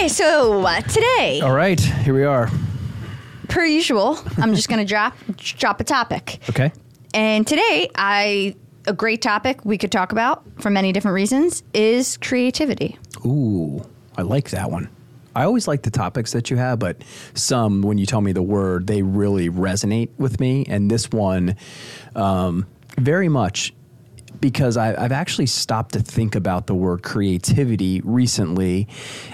Okay, so uh, today, All right, here we are. per usual, I'm just going to drop drop a topic. Okay. And today, I a great topic we could talk about for many different reasons is creativity. Ooh, I like that one. I always like the topics that you have, but some, when you tell me the word, they really resonate with me. And this one, um, very much because I, I've actually stopped to think about the word creativity recently.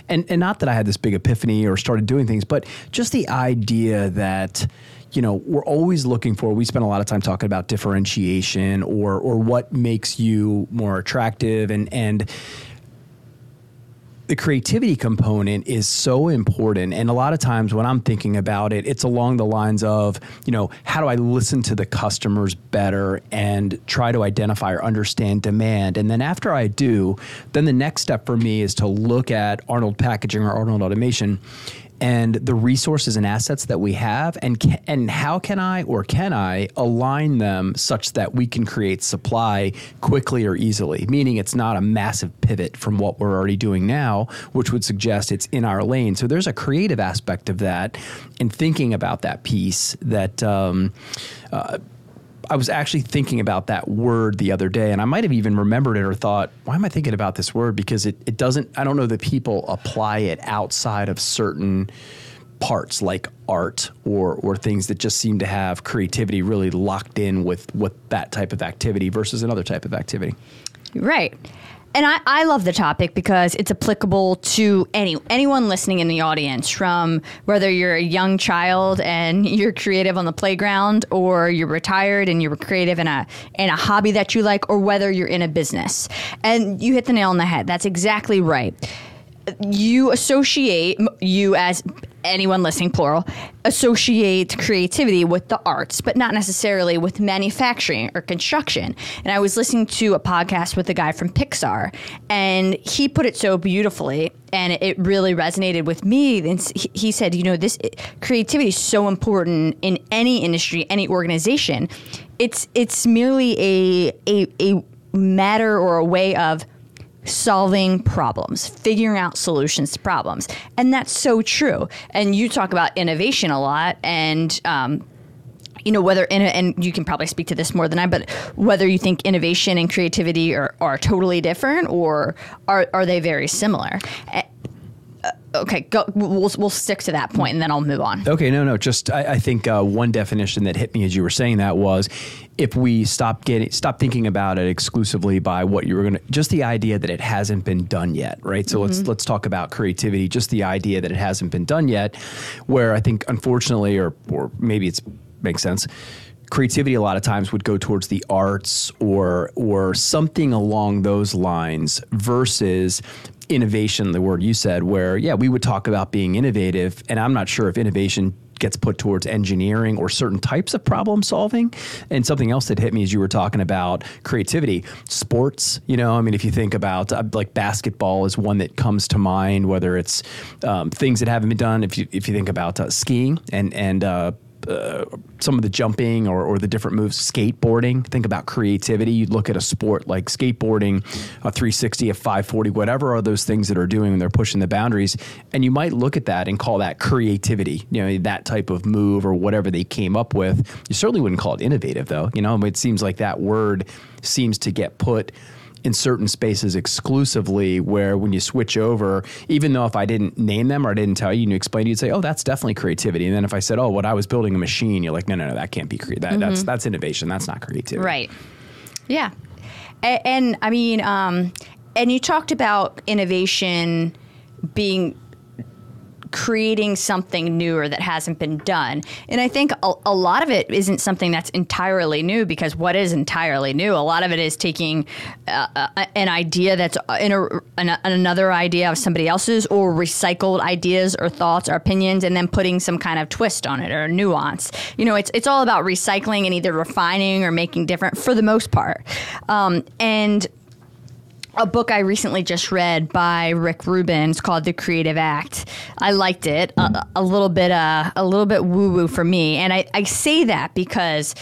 And, and not that I had this big epiphany or started doing things, but just the idea that you know we're always looking for we spend a lot of time talking about differentiation or or what makes you more attractive and and the creativity component is so important. And a lot of times when i'm thinking about it it's along the lines of you know how do i listen to the customers better and try to identify or understand demand? And then after i do then the next step for me is to look at arnold packaging or arnold automation and the resources and assets that we have and and how can I or can I align them such that we can create supply quickly or easily? Meaning it's not a massive pivot from what we're already doing now which would suggest it's in our lane. So there's a creative aspect of that and thinking about that piece that um, uh, I was actually thinking about that word the other day, and I might have even remembered it or thought, why am I thinking about this word? Because it, it doesn't, I don't know that people apply it outside of certain parts like art or or things that just seem to have creativity really locked in with with that type of activity versus another type of activity. Right. And I, I love the topic because it's applicable to any anyone listening in the audience, from whether you're a young child and you're creative on the playground, or you're retired and you're creative in a in a hobby that you like, or whether you're in a business. And you hit the nail on the head. That's exactly right. You associate you as anyone listening, plural, associate creativity with the arts, but not necessarily with manufacturing or construction. And I was listening to a podcast with a guy from Pixar, and he put it so beautifully, and it really resonated with me. And he- said, you know, this creativity is so important in any industry, any organization. It's it's merely a a, a matter or a way of solving problems, figuring out solutions to problems. And that's so true. And you talk about innovation a lot and, um, you know, whether, in, and you can probably speak to this more than I, but whether you think innovation and creativity are, are totally different or are, are they very similar? Uh, Okay, go, we'll, we'll stick to that point and then I'll move on. Okay, no, no. Just I, I think uh, one definition that hit me as you were saying that was if we stop getting stop thinking about it exclusively by what you were gonna just the idea that it hasn't been done yet, right? So let's let's talk about creativity. Just the idea that it hasn't been done yet, where I think unfortunately, or or maybe it's makes sense. Creativity a lot of times would go towards the arts or or something along those lines versus innovation, the word you said, where, yeah, we would talk about being innovative. And I'm not sure if innovation gets put towards engineering or certain types of problem solving. And something else that hit me as you were talking about creativity, sports, you know, I mean, if you think about uh, like basketball is one that comes to mind, whether it's um, things that haven't been done. If you, if you think about uh, skiing and, and, uh, uh, some of the jumping or, or the different moves, skateboarding. Think about creativity. You'd look at a sport like skateboarding, a 360, a 540, whatever are those things that are doing when they're pushing the boundaries. And you might look at that and call that creativity, you know, that type of move or whatever they came up with. You certainly wouldn't call it innovative, though. You know, it seems like that word seems to get put in certain spaces exclusively where when you switch over, even though if I didn't name them or I didn't tell you and you explained, you'd say, oh, that's definitely creativity. And then if I said, oh, what I was building a machine, you're like, no, no, no, that can't be creative. That, That's that's innovation. That's not creativity. Right. Yeah. And, and I mean, um, and you talked about innovation being creating something newer that hasn't been done. And I think a, a, lot of it isn't something that's entirely new because what is entirely new? A lot of it is taking uh, uh, an idea that's in a, an, another idea of somebody else's or recycled ideas or thoughts or opinions and then putting some kind of twist on it or nuance. You know, it's, it's all about recycling and either refining or making different for the most part. Um, and a book I recently just read by Rick Rubin. It's called The Creative Act. I liked it. A, a little bit, uh, a little bit woo woo for me, and I, I say that because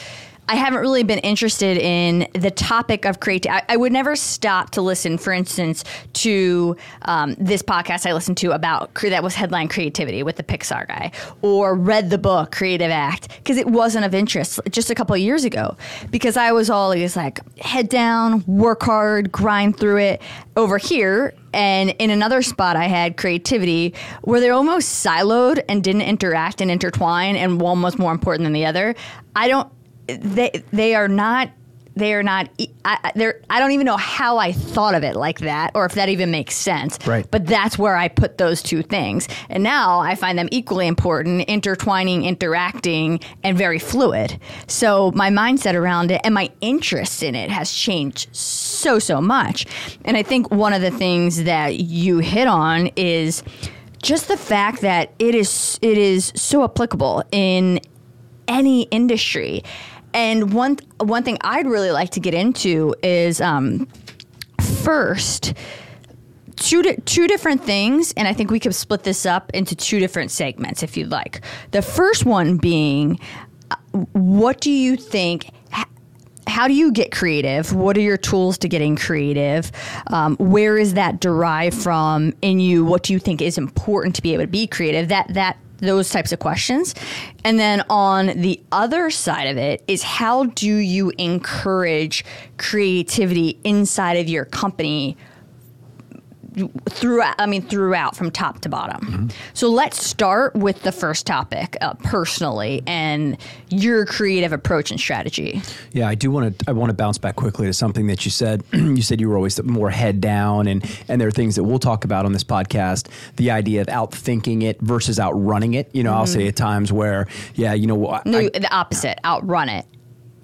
I haven't really been interested in the topic of creativity. I, would never stop to listen, for instance, to um, this podcast I listened to about that was headline creativity with the Pixar guy, or read the book Creative Act because it wasn't of interest just a couple years ago. Because I was always like head down, work hard, grind through it. Over here, and in another spot, I had creativity where they're almost siloed and didn't interact and intertwine, and one was more important than the other. I don't they they are not they are not I, they're I don't even know how I thought of it like that or if that even makes sense. Right. But that's where I put those two things. And now I find them equally important, intertwining, interacting, and very fluid. So my mindset around it and my interest in it has changed so so much. And I think one of the things that you hit on is just the fact that it is it is so applicable in any industry and one one thing I'd really like to get into is um, first two di- two different things, and I think we could split this up into two different segments if you'd like. The first one being, uh, what do you think? how do you get creative? What are your tools to getting creative? Um, where is that derived from in you? What do you think is important to be able to be creative? That that those types of questions. And then on the other side of it is how do you encourage creativity inside of your company throughout i mean throughout from top to bottom. Mm-hmm. so let's start with the first topic uh, personally and your creative approach and strategy. Yeah i do want to i want to bounce back quickly to something that you said. You said you were always more head down and and there are things that we'll talk about on this podcast. The idea of outthinking it versus outrunning it. You know mm-hmm. i'll say at times where yeah you know I, no, the opposite outrun it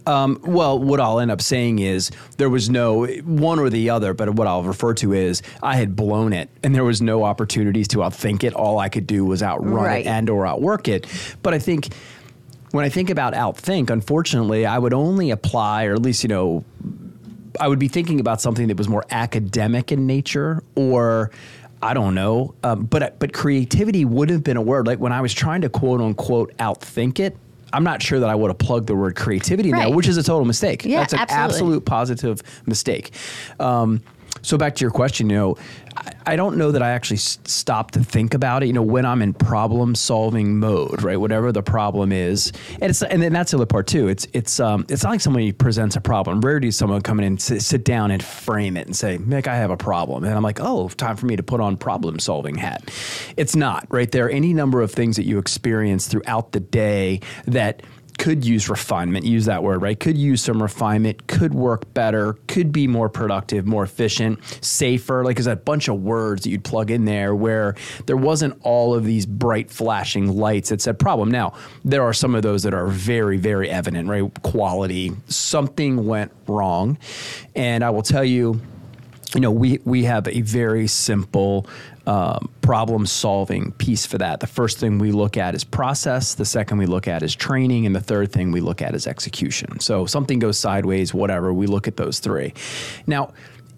um, well, what I'll end up saying is there was no one or the other, but what I'll refer to is I had blown it, and there was no opportunities to outthink it. All I could do was outrun right. it and or outwork it. But I think when I think about outthink, unfortunately, I would only apply, or at least you know, I would be thinking about something that was more academic in nature, or I don't know, um, but but creativity would have been a word. Like when I was trying to quote unquote outthink it, I'm not sure that I would have plugged the word creativity right. there, which is a total mistake. Yeah, That's an absolutely. absolute positive mistake. Um, so back to your question, you know, I, don't know that I actually s- stop to think about it. You know, when I'm in problem solving mode, right? Whatever the problem is, and it's and then that's the other part too. It's it's um it's not like somebody presents a problem. Rarely is someone come in sit, sit down and frame it and say, "Mick, I have a problem," and I'm like, "Oh, time for me to put on problem solving hat." It's not right. There are any number of things that you experience throughout the day that could use refinement, use that word, right? Could use some refinement, could work better, could be more productive, more efficient, safer. Like, there's a bunch of words that you'd plug in there where there wasn't all of these bright flashing lights that said problem. Now, there are some of those that are very, very evident, right? Quality, something went wrong. And I will tell you, you know, we, we have a very simple um, problem solving piece for that. The first thing we look at is process, the second we look at is training, and the third thing we look at is execution. So something goes sideways, whatever, we look at those three. Now,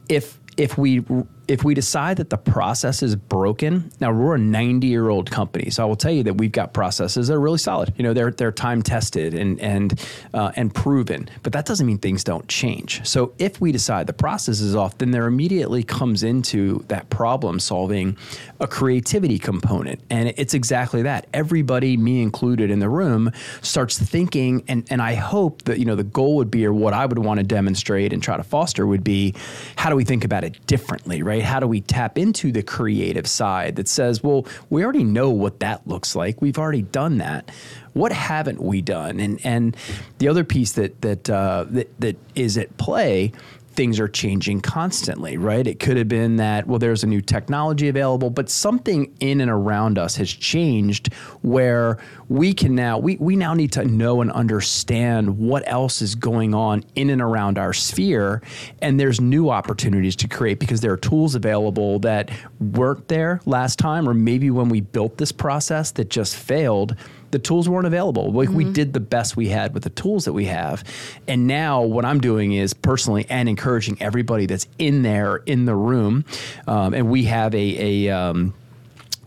if if we if we decide that the process is broken, now we're a 90 year old company, so I will tell you that we've got processes that are really solid. You know, they're they're time tested and and uh, and proven, but that doesn't mean things don't change. So if we decide the process is off, then there immediately comes into that problem solving a creativity component, and it's exactly that. Everybody, me included in the room, starts thinking, and and I hope that you know the goal would be, or what I would want to demonstrate and try to foster would be, how do we think about it differently, right? How do we tap into the creative side that says, well, we already know what that looks like. We've already done that. What haven't we done? And and the other piece that that uh, that, that is at play things are changing constantly, right? It could have been that, well, there's a new technology available, but something in and around us has changed where we can now, we, we now need to know and understand what else is going on in and around our sphere. And there's new opportunities to create because there are tools available that weren't there last time, or maybe when we built this process that just failed the tools weren't available. Like mm-hmm. we did the best we had with the tools that we have. And now what I'm doing is personally and encouraging everybody that's in there in the room. Um, and we have a, a um,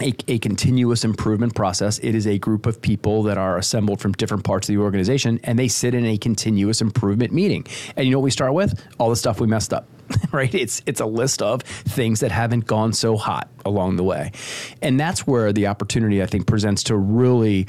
a, a, continuous improvement process. It is a group of people that are assembled from different parts of the organization and they sit in a continuous improvement meeting. And you know what we start with? All the stuff we messed up. right? It's it's a list of things that haven't gone so hot along the way. And that's where the opportunity I think presents to really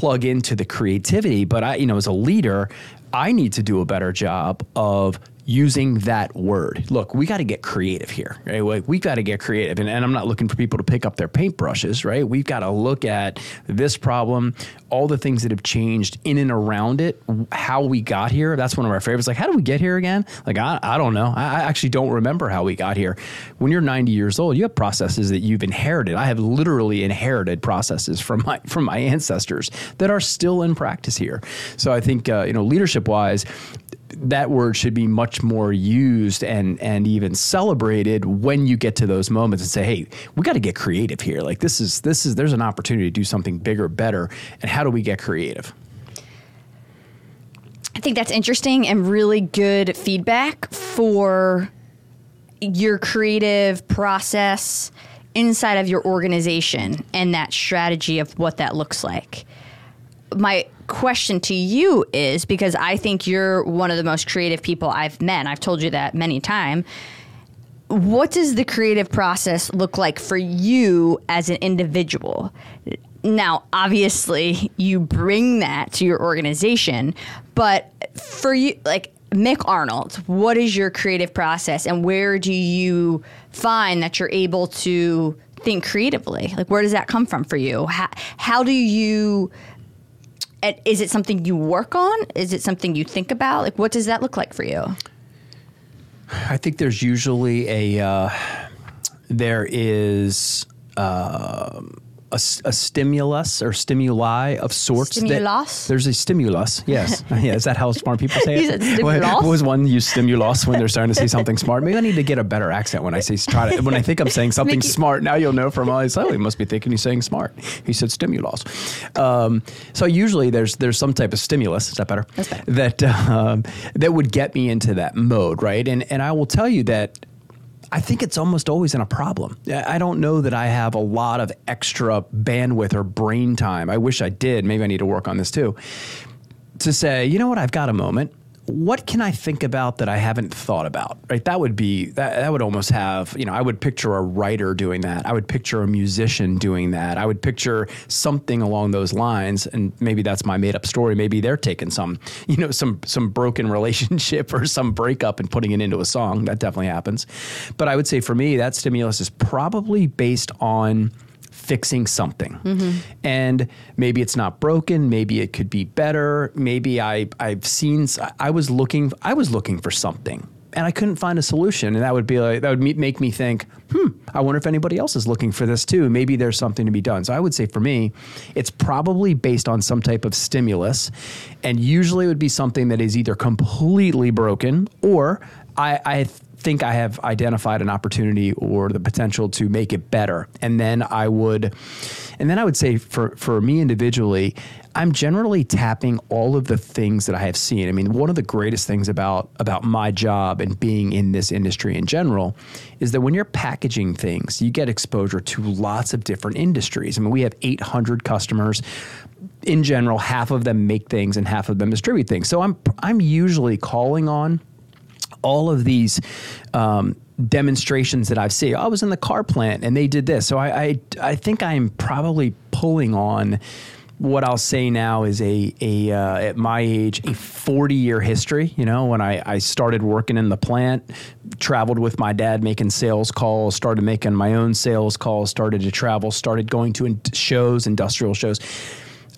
plug into the creativity, but I you know as a leader, I need to do a better job of using that word. Look, we got to get creative here, right? Like we got to get creative. And, and, I'm not looking for people to pick up their paintbrushes, right? We've got to look at this problem, all the things that have changed in and around it, how we got here. That's one of our favorites. Like, how do we get here again? Like, I, I don't know. I, I actually don't remember how we got here. When you're 90 years old, you have processes that you've inherited. I have literally inherited processes from my from my ancestors that are still in practice here. So I think uh, you know, leadership wise, that word should be much more used and and even celebrated when you get to those moments and say, "Hey, we got to get creative here. Like this is this is there's an opportunity to do something bigger, better, and how do we get creative?" I think that's interesting and really good feedback for your creative process inside of your organization and that strategy of what that looks like. My question to you is because I think you're one of the most creative people I've met. I've told you that many times. What does the creative process look like for you as an individual? Now, obviously, you bring that to your organization, but for you, like Mick Arnold, what is your creative process and where do you find that you're able to think creatively? Like, where does that come from for you? How, how do you is it something you work on? Is it something you think about? Like, what does that look like for you? I think there's usually a uh, there is. Uh, a, a, stimulus or stimuli of sorts. Stimulus. there's a stimulus. Yes. yeah. Is that how smart people say it? stimulus. What was one use stimulus when they're starting to say something smart? Maybe I need to get a better accent when I say try to, when I think I'm saying something smart. Now you'll know from all his. Oh, he must be thinking he's saying smart. He said stimulus. Um, so usually there's there's some type of stimulus. Is that better? That's better. That um, that would get me into that mode, right? And and I will tell you that I think it's almost always in a problem. I don't know that I have a lot of extra bandwidth or brain time. I wish I did. Maybe I need to work on this too. To say, you know what, I've got a moment what can I think about that I haven't thought about? Right? That would be that, that would almost have, you know, I would picture a writer doing that. I would picture a musician doing that. I would picture something along those lines and maybe that's my made up story. Maybe they're taking some, you know, some some broken relationship or some breakup and putting it into a song. That definitely happens. But I would say for me that stimulus is probably based on fixing something. Mm-hmm. And maybe it's not broken, maybe it could be better. Maybe I I've seen I was looking I was looking for something and I couldn't find a solution. And that would be like, that would make me think, hmm, I wonder if anybody else is looking for this too. Maybe there's something to be done. So I would say for me, it's probably based on some type of stimulus. And usually it would be something that is either completely broken or I, I think I have identified an opportunity or the potential to make it better. And then I would, and then I would say for, for me individually, I'm generally tapping all of the things that I have seen. I mean, one of the greatest things about about my job and being in this industry in general is that when you're packaging things, you get exposure to lots of different industries. I mean, we have 800 customers. In general, half of them make things and half of them distribute things. So I'm I'm usually calling on all of these um, demonstrations that I've seen. I was in the car plant and they did this. So I, I, I think I'm probably pulling on what I'll say now is a, a uh, at my age a 40 year history. You know, when I, I started working in the plant, traveled with my dad making sales calls, started making my own sales calls, started to travel, started going to in- shows, industrial shows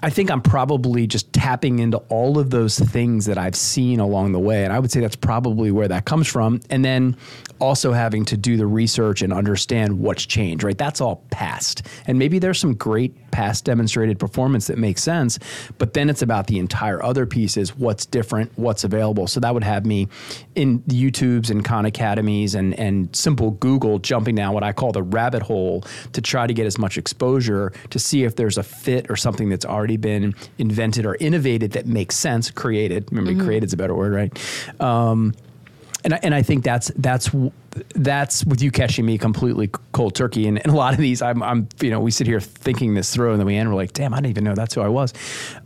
I think I'm probably just tapping into all of those things that I've seen along the way. And I would say that's probably where that comes from. And then also having to do the research and understand what's changed, right? That's all past. And maybe there's some great past demonstrated performance that makes sense, but then it's about the entire other pieces what's different, what's available. So that would have me in YouTube's and Khan Academies and, and simple Google jumping down what I call the rabbit hole to try to get as much exposure to see if there's a fit or something that's already been invented or innovated that makes sense, created. Remember, mm-hmm. created is a better word, right? Um, and I, and I think that's that's that's with you catching me completely cold turkey. And, and a lot of these, I'm, I'm you know we sit here thinking this through, and then we end. We're like, damn, I didn't even know that's who I was.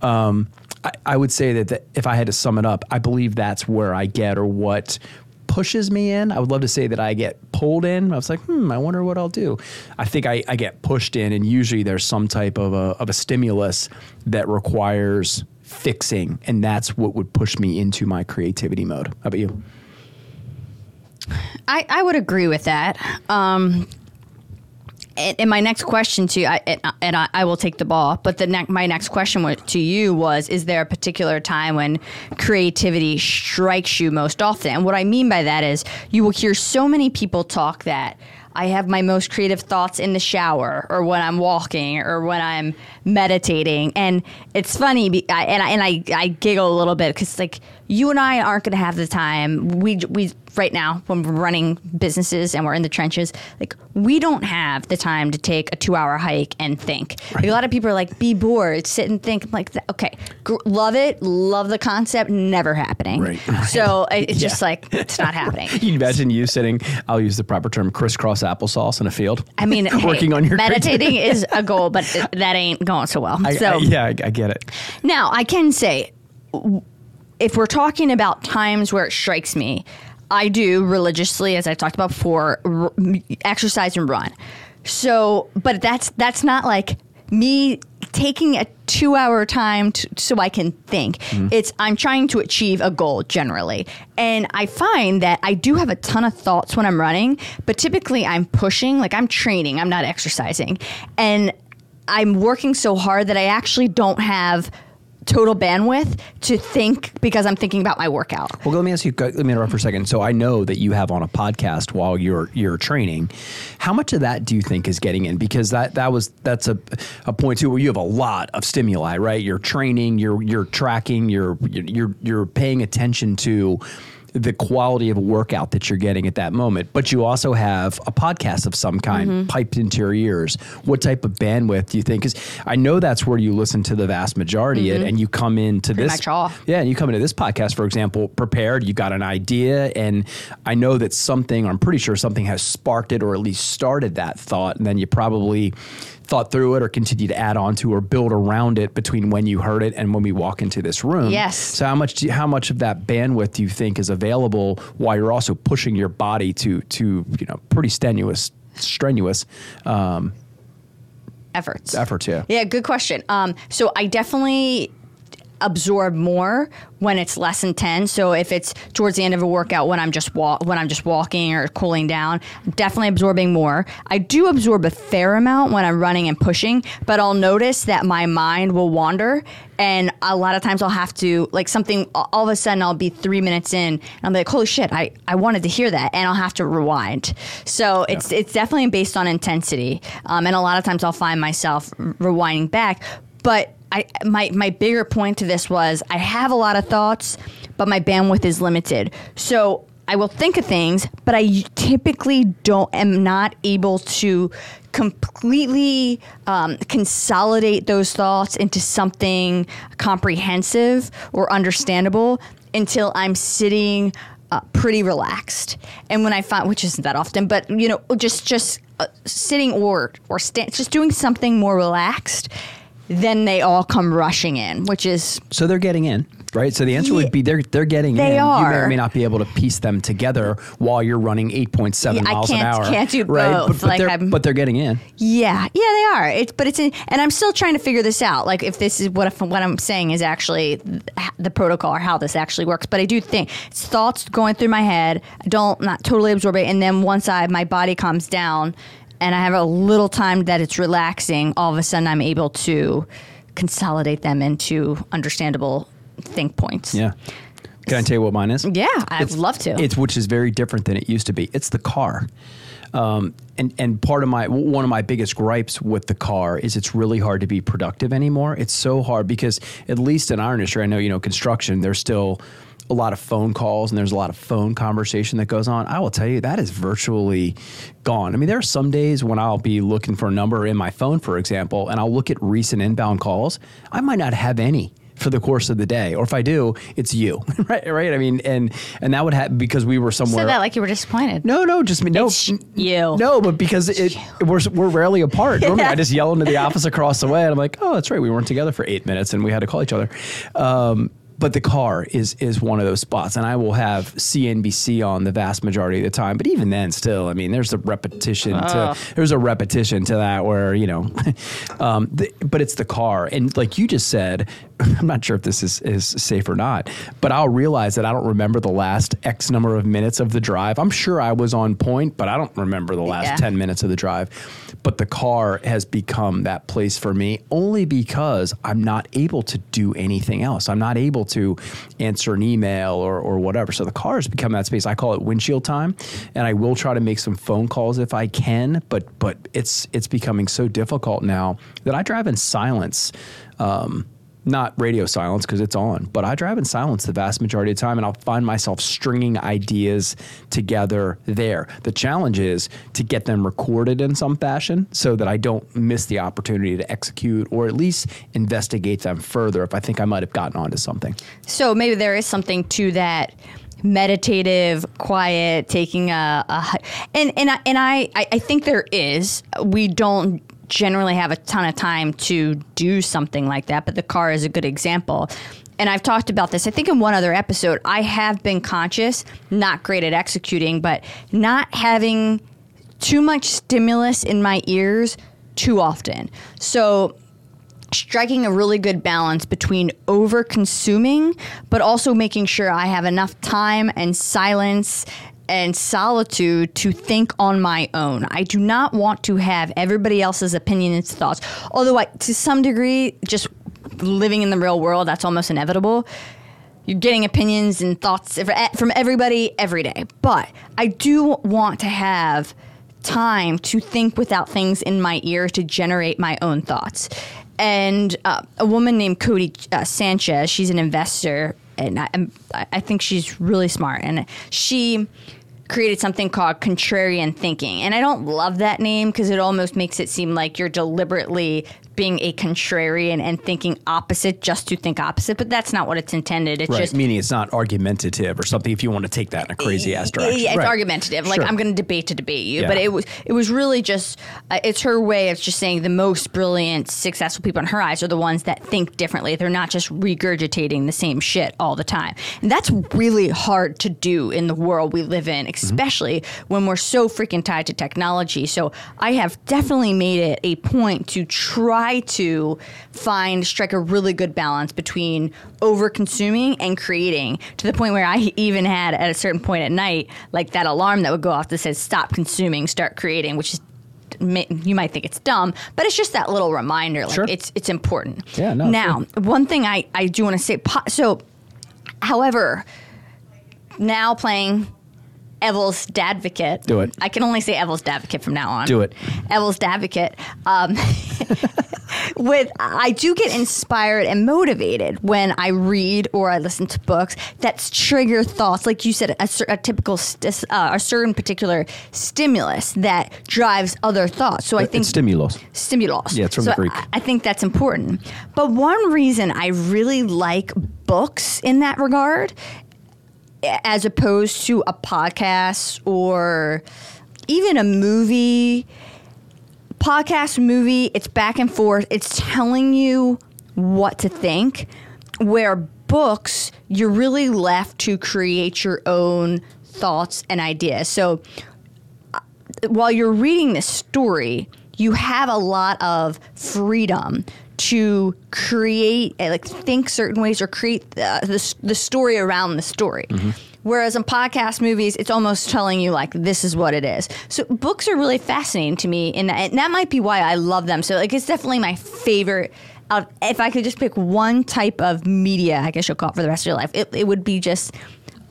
Um, I, I would say that, that if I had to sum it up, I believe that's where I get or what pushes me in. I would love to say that I get pulled in. I was like, hmm, I wonder what I'll do. I think I, I get pushed in, and usually there's some type of a, of a stimulus that requires fixing, and that's what would push me into my creativity mode. How about you? I, I would agree with that. Um, and, my next question to you, I, and, uh, and I, I will take the ball, but the ne- my next question to you was: Is there a particular time when creativity strikes you most often? And what I mean by that is, you will hear so many people talk that I have my most creative thoughts in the shower, or when I'm walking, or when I'm meditating. And it's funny, and I, and I, I giggle a little bit because like you and I aren't going to have the time. We we right now when we're running businesses and we're in the trenches, like we don't have the time to take a two hour hike and think. Like, a lot of people are like, be bored, sit and think. I'm like, okay, love it, love the concept, never happening. Right, right. So I- it's just like it's not happening. Can you imagine you sitting? I'll use the proper term: crisscross applesauce in a field. I mean, hey, working on your meditating is a goal, but it- that ain't going so well. I, so I- yeah, I, I get it. Now, I can say, if we're talking about times where it strikes me, I do religiously, as I've talked about before, r- exercise and run. So, but that's that's not like me taking a two-hour time to, so I can think. Mm-hmm. It's I'm trying to achieve a goal generally, and I find that I do have a ton of thoughts when I'm running, but typically I'm pushing, like I'm training, I'm not exercising, and I'm working so hard that I actually don't have total bandwidth to think because I'm thinking about my workout. Well, let me ask you. Let me interrupt for a second. So I know that you have on a podcast while you're you're training. How much of that do you think is getting in? Because that that was that's a a point too where you have a lot of stimuli, right? You're training, you're you're tracking, you're you're you're paying attention to the quality of a workout that you're getting at that moment. But you also have a podcast of some kind Mm-hmm. piped into your ears. What type of bandwidth do you think? Because I know that's where you listen to the vast majority, and, and you come into Mm-hmm. Pretty this yeah, and you come into this podcast, for example, prepared. You got an idea, and I know that something, or I'm pretty sure something has sparked it, or at least started that thought, and then you probably thought through it, or continue to add on to, or build around it between when you heard it and when we walk into this room. Yes. So how much do you, how much of that bandwidth do you think is available while you're also pushing your body to to you know pretty strenuous strenuous um, Efforts. efforts? Yeah. Yeah, good question. Um, so I definitely absorb more when it's less intense. So if it's towards the end of a workout when I'm just wa- when I'm just walking or cooling down, I'm definitely absorbing more. I do absorb a fair amount when I'm running and pushing, but I'll notice that my mind will wander and a lot of times I'll have to like something all of a sudden I'll be 3 minutes in and I'm like holy shit, I I wanted to hear that and I'll have to rewind. So it's it's definitely based on intensity. Um, and a lot of times I'll find myself rewinding back, but I my my bigger point to this was I have a lot of thoughts, but my bandwidth is limited. So I will think of things, but I typically don't am not able to completely um, consolidate those thoughts into something comprehensive or understandable until I'm sitting uh, pretty relaxed. And when I find, which isn't that often, but you know, just just uh, sitting or or sta- just doing something more relaxed, then they all come rushing in, which is So they're getting in, right? So the answer Ye- would be they're they're getting They in. You may or may not be able to piece them together while you're running 8.7 Yeah, I miles an hour. can't do right? both. But, but Like, they're, I'm- but they're getting in. yeah, yeah, they are. It's but it's in, and I'm still trying to figure this out. Like if this is what if, what I'm saying is actually the protocol or how this actually works. But I do think it's thoughts going through my head. I don't not totally absorb it, and then once I my body calms down and I have a little time that it's relaxing, all of a sudden I'm able to consolidate them into understandable think points. Yeah. Can I tell you what mine is? Yeah, I'd love to. It's which is very different than it used to be. It's the car. Um, and and part of my one of my biggest gripes with the car is it's really hard to be productive anymore. It's so hard because at least in our industry, I know you know construction. There's still a lot of phone calls and there's a lot of phone conversation that goes on. I will tell you that is virtually gone. I mean, there are some days when I'll be looking for a number in my phone, for example, and I'll look at recent inbound calls. I might not have any for the course of the day, or if I do, it's you, right? Right? I mean, and and that would happen because we were somewhere. Said that like you were disappointed. no, no, just me. No, you. No, but because it we're we're rarely apart. Normally, I just yell into the office across the way, and I'm like, oh, that's right, we weren't together for eight minutes, and we had to call each other. Um, but the car is is one of those spots, and I will have CNBC on the vast majority of the time. But even then, still, I mean, there's a repetition to there's a repetition to that where you know, um, the, but it's the car, and like you just said, I'm not sure if this is is safe or not, but I'll realize that I don't remember the last X number of minutes of the drive. I'm sure I was on point, but I don't remember the last Yeah. 10 minutes of the drive. But the car has become that place for me only because I'm not able to do anything else. I'm not able to answer an email or, or whatever. So the car has become that space. I call it windshield time, and I will try to make some phone calls if I can. But but it's it's becoming so difficult now that I drive in silence. Um, not radio silence because it's on, but I drive in silence the vast majority of the time and I'll find myself stringing ideas together there. The challenge is to get them recorded in some fashion so that I don't miss the opportunity to execute or at least investigate them further if I think I might have gotten onto something. So maybe there is something to that meditative, quiet, taking a, a and and I, and I I I think there is. We don't generally have a ton of time to do something like that, but the car is a good example. And I've talked about this, I think, in one other episode. I have been conscious, not great at executing, but not having too much stimulus in my ears too often. So striking a really good balance between over consuming, but also making sure I have enough time and silence and solitude to think on my own. I do not want to have everybody else's opinions, and thoughts. Although, I, to some degree, just living in the real world, that's almost inevitable. You're getting opinions and thoughts from everybody every day. But I do want to have time to think without things in my ear to generate my own thoughts. And uh, a woman named Codie uh, Sanchez, she's an investor, and I, I think she's really smart. And she created something called contrarian thinking. And I don't love that name because it almost makes it seem like you're deliberately being a contrarian and thinking opposite just to think opposite. But that's not what it's intended. It's Right. just Meaning it's not argumentative or something if you want to take that in a crazy ass direction. yeah, it's Right. argumentative. Like Sure. I'm going to debate to debate you, Yeah. but it was it was really just uh, it's her way of just saying the most brilliant, successful people in her eyes are the ones that think differently. They're not just regurgitating the same shit all the time, and that's really hard to do in the world we live in, especially when we're so freaking tied to technology. So I have definitely made it a point to try to find strike a really good balance between over consuming and creating to the point where I even had at a certain point at night like that alarm that would go off that says stop consuming start creating which is you might think it's dumb but it's just that little reminder like Sure. it's it's important Yeah, no, now one thing I I do want to say so however now playing Evil's Dadvocate. Do it. I can only say Evil's Dadvocate from now on. Do it. Evil's Dadvocate. Um, with I do get inspired and motivated when I read or I listen to books that trigger thoughts, like you said, a, a typical st- uh, a certain particular stimulus that drives other thoughts. So I think It's stimulus. stimulus. Yeah, it's from so the Greek. I, I think that's important. But one reason I really like books in that regard, as opposed to a podcast or even a movie, podcast, movie, it's back and forth. It's telling you what to think. Where books, you're really left to create your own thoughts and ideas. So uh, while you're reading this story, you have a lot of freedom to create, uh, like think certain ways or create the, the, the story around the story. Whereas in podcast movies, it's almost telling you like this is what it is. So books are really fascinating to me, in that, and that might be why I love them. So like it's definitely my favorite. Of, if I could just pick one type of media, I guess you'll call it for the rest of your life, it, it would be just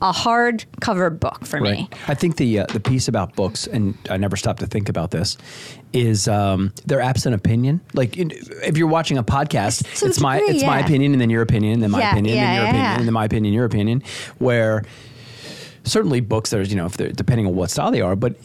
a hardcover book for me. I think the uh, the piece about books, and I never stop to think about this, is um, they're absent opinion. Like in, if you're watching a podcast, a it's my degree, it's my opinion, and then your opinion, and then my Yeah, opinion, yeah, and your yeah, opinion, yeah. and then my opinion, your opinion. Where certainly books, there's you know, if they're depending on what style they are, but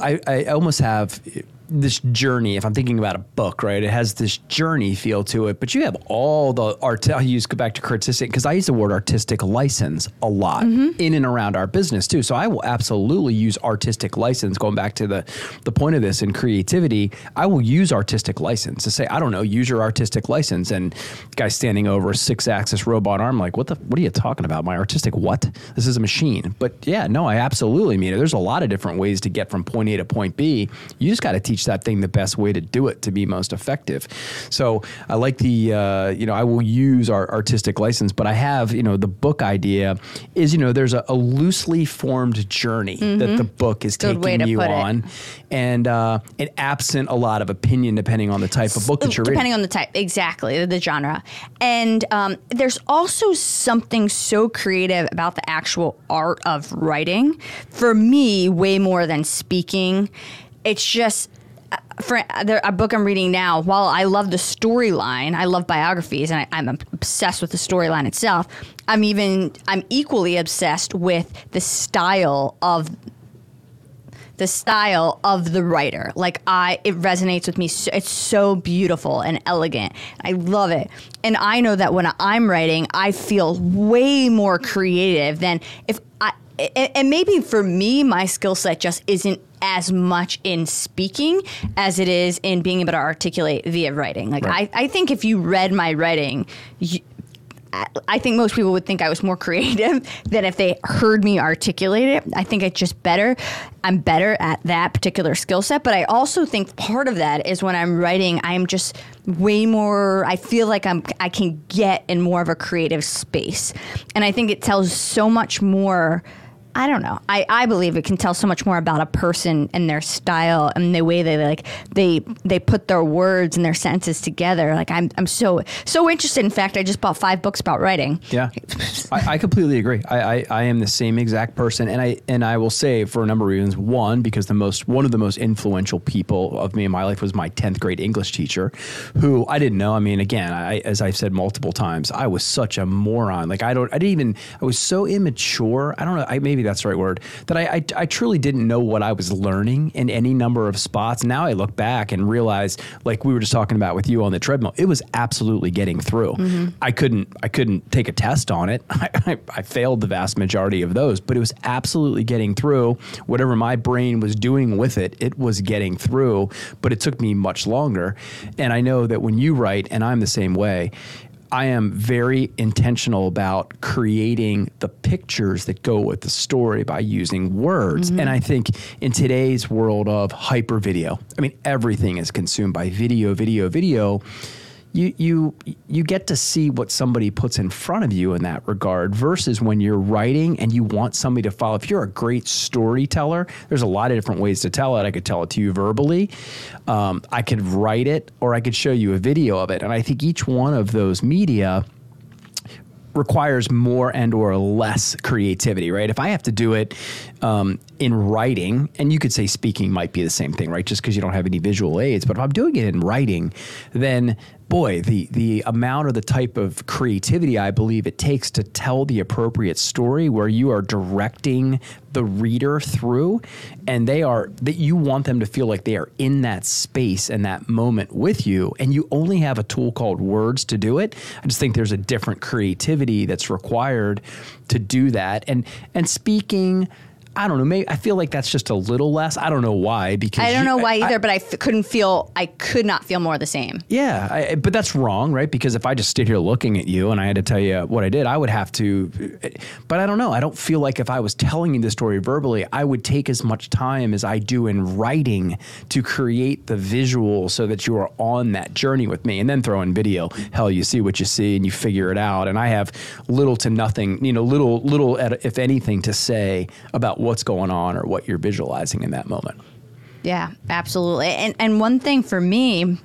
I, I almost have this journey. If I'm thinking about a book, right, it has this journey feel to it. But you have all the art. I use go back to artistic because I use the word artistic license a lot Mm-hmm. in and around our business too. So I will absolutely use artistic license. Going back to the the point of this in creativity, I will use artistic license to say I don't know, use your artistic license. And guy standing over a six axis robot arm, like what the what are you talking about? My artistic what? This is a machine. But yeah, no, I absolutely mean it. There's a lot of different ways to get from point A to point B. You just got to teach that thing the best way to do it to be most effective. So I like the, uh, you know, I will use our artistic license, but I have, you know, the book idea is, you know, there's a, a loosely formed journey that the book is Good taking you it. on, and uh, and absent a lot of opinion depending on the type of book that you're depending reading. on the type exactly the genre and um, there's also something so creative about the actual art of writing for me way more than speaking it's just for a book I'm reading now, while I love the storyline, I love biographies, and I, I'm obsessed with the storyline itself. I'm even I'm equally obsessed with the style of the style of the writer. Like I, it resonates with me. So, it's so beautiful and elegant. I love it, and I know that when I'm writing, I feel way more creative than if. And and maybe for me, my skill set just isn't as much in speaking as it is in being able to articulate via writing. Like Right. I, I think if you read my writing, you, I- I think most people would think I was more creative than if they heard me articulate it. I think it's just better. I'm better at that particular skill set, but I also think part of that is when I'm writing, I'm just way more. I feel like I'm. I can get in more of a creative space, and I think it tells so much more. I don't know. I, I believe it can tell so much more about a person and their style and the way they like they they put their words and their sentences together. Like I'm I'm so so interested. In fact, I just bought five books about writing. Yeah, I, I completely agree. I, I, I am the same exact person, and I and I will say for a number of reasons. One, because the most one of the most influential people of me in my life was my tenth grade English teacher, who I didn't know. I mean, again, I, as I've said multiple times, I was such a moron. Like I don't, I didn't even. I was so immature. I don't know. I, maybe that's the right word. That I, I I truly didn't know what I was learning in any number of spots. Now I look back and realize, like we were just talking about with you on the treadmill, it was absolutely getting through. Mm-hmm. I couldn't I couldn't take a test on it. I, I, I failed the vast majority of those, but it was absolutely getting through. Whatever my brain was doing with it, it was getting through. But it took me much longer. And I know that when you write, and I'm the same way. I am very intentional about creating the pictures that go with the story by using words. Mm-hmm. And I think in today's world of hyper video, I mean, everything is consumed by video, video, video. You, you you get to see what somebody puts in front of you in that regard versus when you're writing and you want somebody to follow. If you're a great storyteller, there's a lot of different ways to tell it. I could tell it to you verbally, um, I could write it, or I could show you a video of it. And I think each one of those media requires more and or less creativity, right? If I have to do it um, in writing, and you could say speaking might be the same thing, right? Just because you don't have any visual aids, but if I'm doing it in writing, then boy, the the amount or the type of creativity I believe it takes to tell the appropriate story, where you are directing the reader through, and they are that you want them to feel like they are in that space and that moment with you, and you only have a tool called words to do it. I just think there's a different creativity that's required to do that, and and speaking. I don't know. Maybe I feel like that's just a little less. I don't know why. Because I don't you- know why I- either, but I f- couldn't feel. I could not feel more the same. yeah, I, but that's wrong, right? Because if I just stood here looking at you and I had to tell you what I did, I would have to. But I don't know. I don't feel like if I was telling you the story verbally, I would take as much time as I do in writing to create the visual so that you are on that journey with me. And then throw in video. Hell, you see what you see and you figure it out. And I have little to nothing, you know, little, little, if anything, to say about what's going on or what you're visualizing in that moment. Yeah, absolutely. And and one thing for me, and,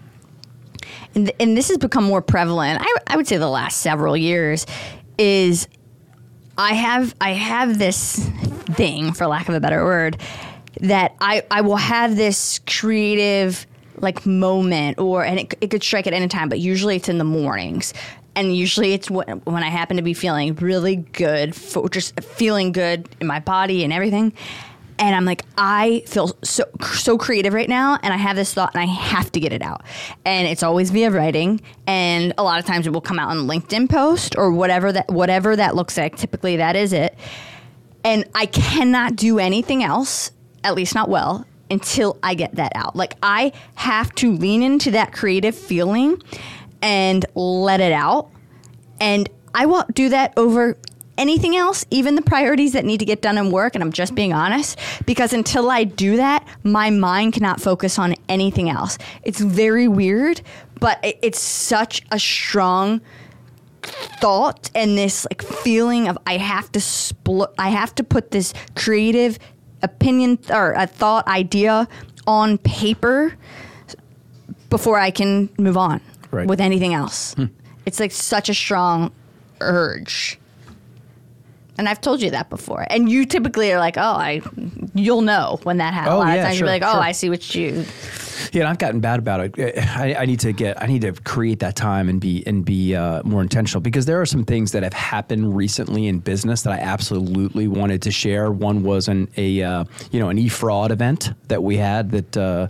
th- and this has become more prevalent. I, I would say the last several years is I have I have this thing, for lack of a better word, that I I will have this creative like moment or and it, it could strike at any time, but usually it's in the mornings. And usually it's when, I happen to be feeling really good, for just feeling good in my body and everything. and I'm like, I feel so so creative right now, and I have this thought, and I have to get it out. And it's always via writing, and a lot of times it will come out on LinkedIn post or whatever that whatever that looks like. Typically, that is it. And I cannot do anything else, at least not well, until I get that out. Like I have to lean into that creative feeling and let it out. And I won't do that over anything else, even the priorities that need to get done in work, and I'm just being honest, because until I do that, my mind cannot focus on anything else. It's very weird, but it's such a strong thought and this like feeling of I have to split I have to put this creative opinion or a thought idea on paper before I can move on right. with anything else. Hmm. It's like such a strong urge. And I've told you that before. And you typically are like, oh, I, you'll know when that happens. Oh, a lot yeah, of times sure, you'll be like, oh, sure. I see what you. Yeah, and I've gotten bad about it. I, I, need to get, I need to create that time and be and be uh, more intentional because there are some things that have happened recently in business that I absolutely wanted to share. One was an a uh, you know an e fraud event that we had that uh,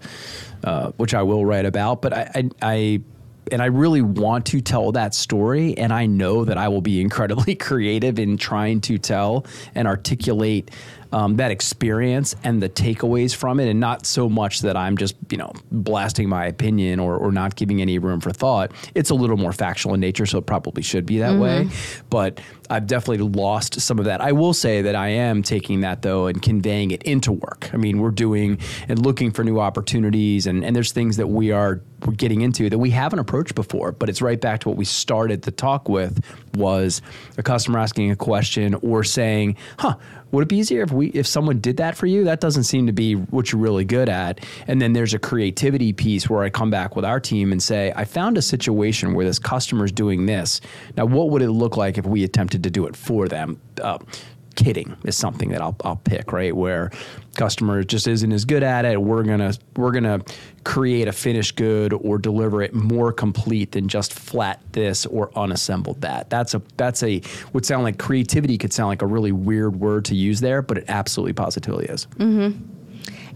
uh, which I will write about, but I, I, I and I really want to tell that story. And I know that I will be incredibly creative in trying to tell and articulate um, that experience and the takeaways from it, and not so much that I'm just you know blasting my opinion or, or not giving any room for thought. It's a little more factual in nature, so it probably should be that mm-hmm. way. But I've definitely lost some of that. I will say that I am taking that though and conveying it into work. I mean, we're doing and looking for new opportunities, and and there's things that we are we're getting into that we haven't approached before. But it's right back to what we started the talk with was a customer asking a question or saying, "Huh." Would it be easier if we if someone did that for you? That doesn't seem to be what you're really good at. And then there's a creativity piece where I come back with our team and say, I found a situation where this customer's doing this. Now, what would it look like if we attempted to do it for them? Uh, kitting is something that I'll, I'll pick, right? Where customer just isn't as good at it. We're gonna we're gonna create a finished good or deliver it more complete than just flat this or unassembled that. That's a that's a would sound like creativity could sound like a really weird word to use there, but it absolutely positively is. Mm-hmm.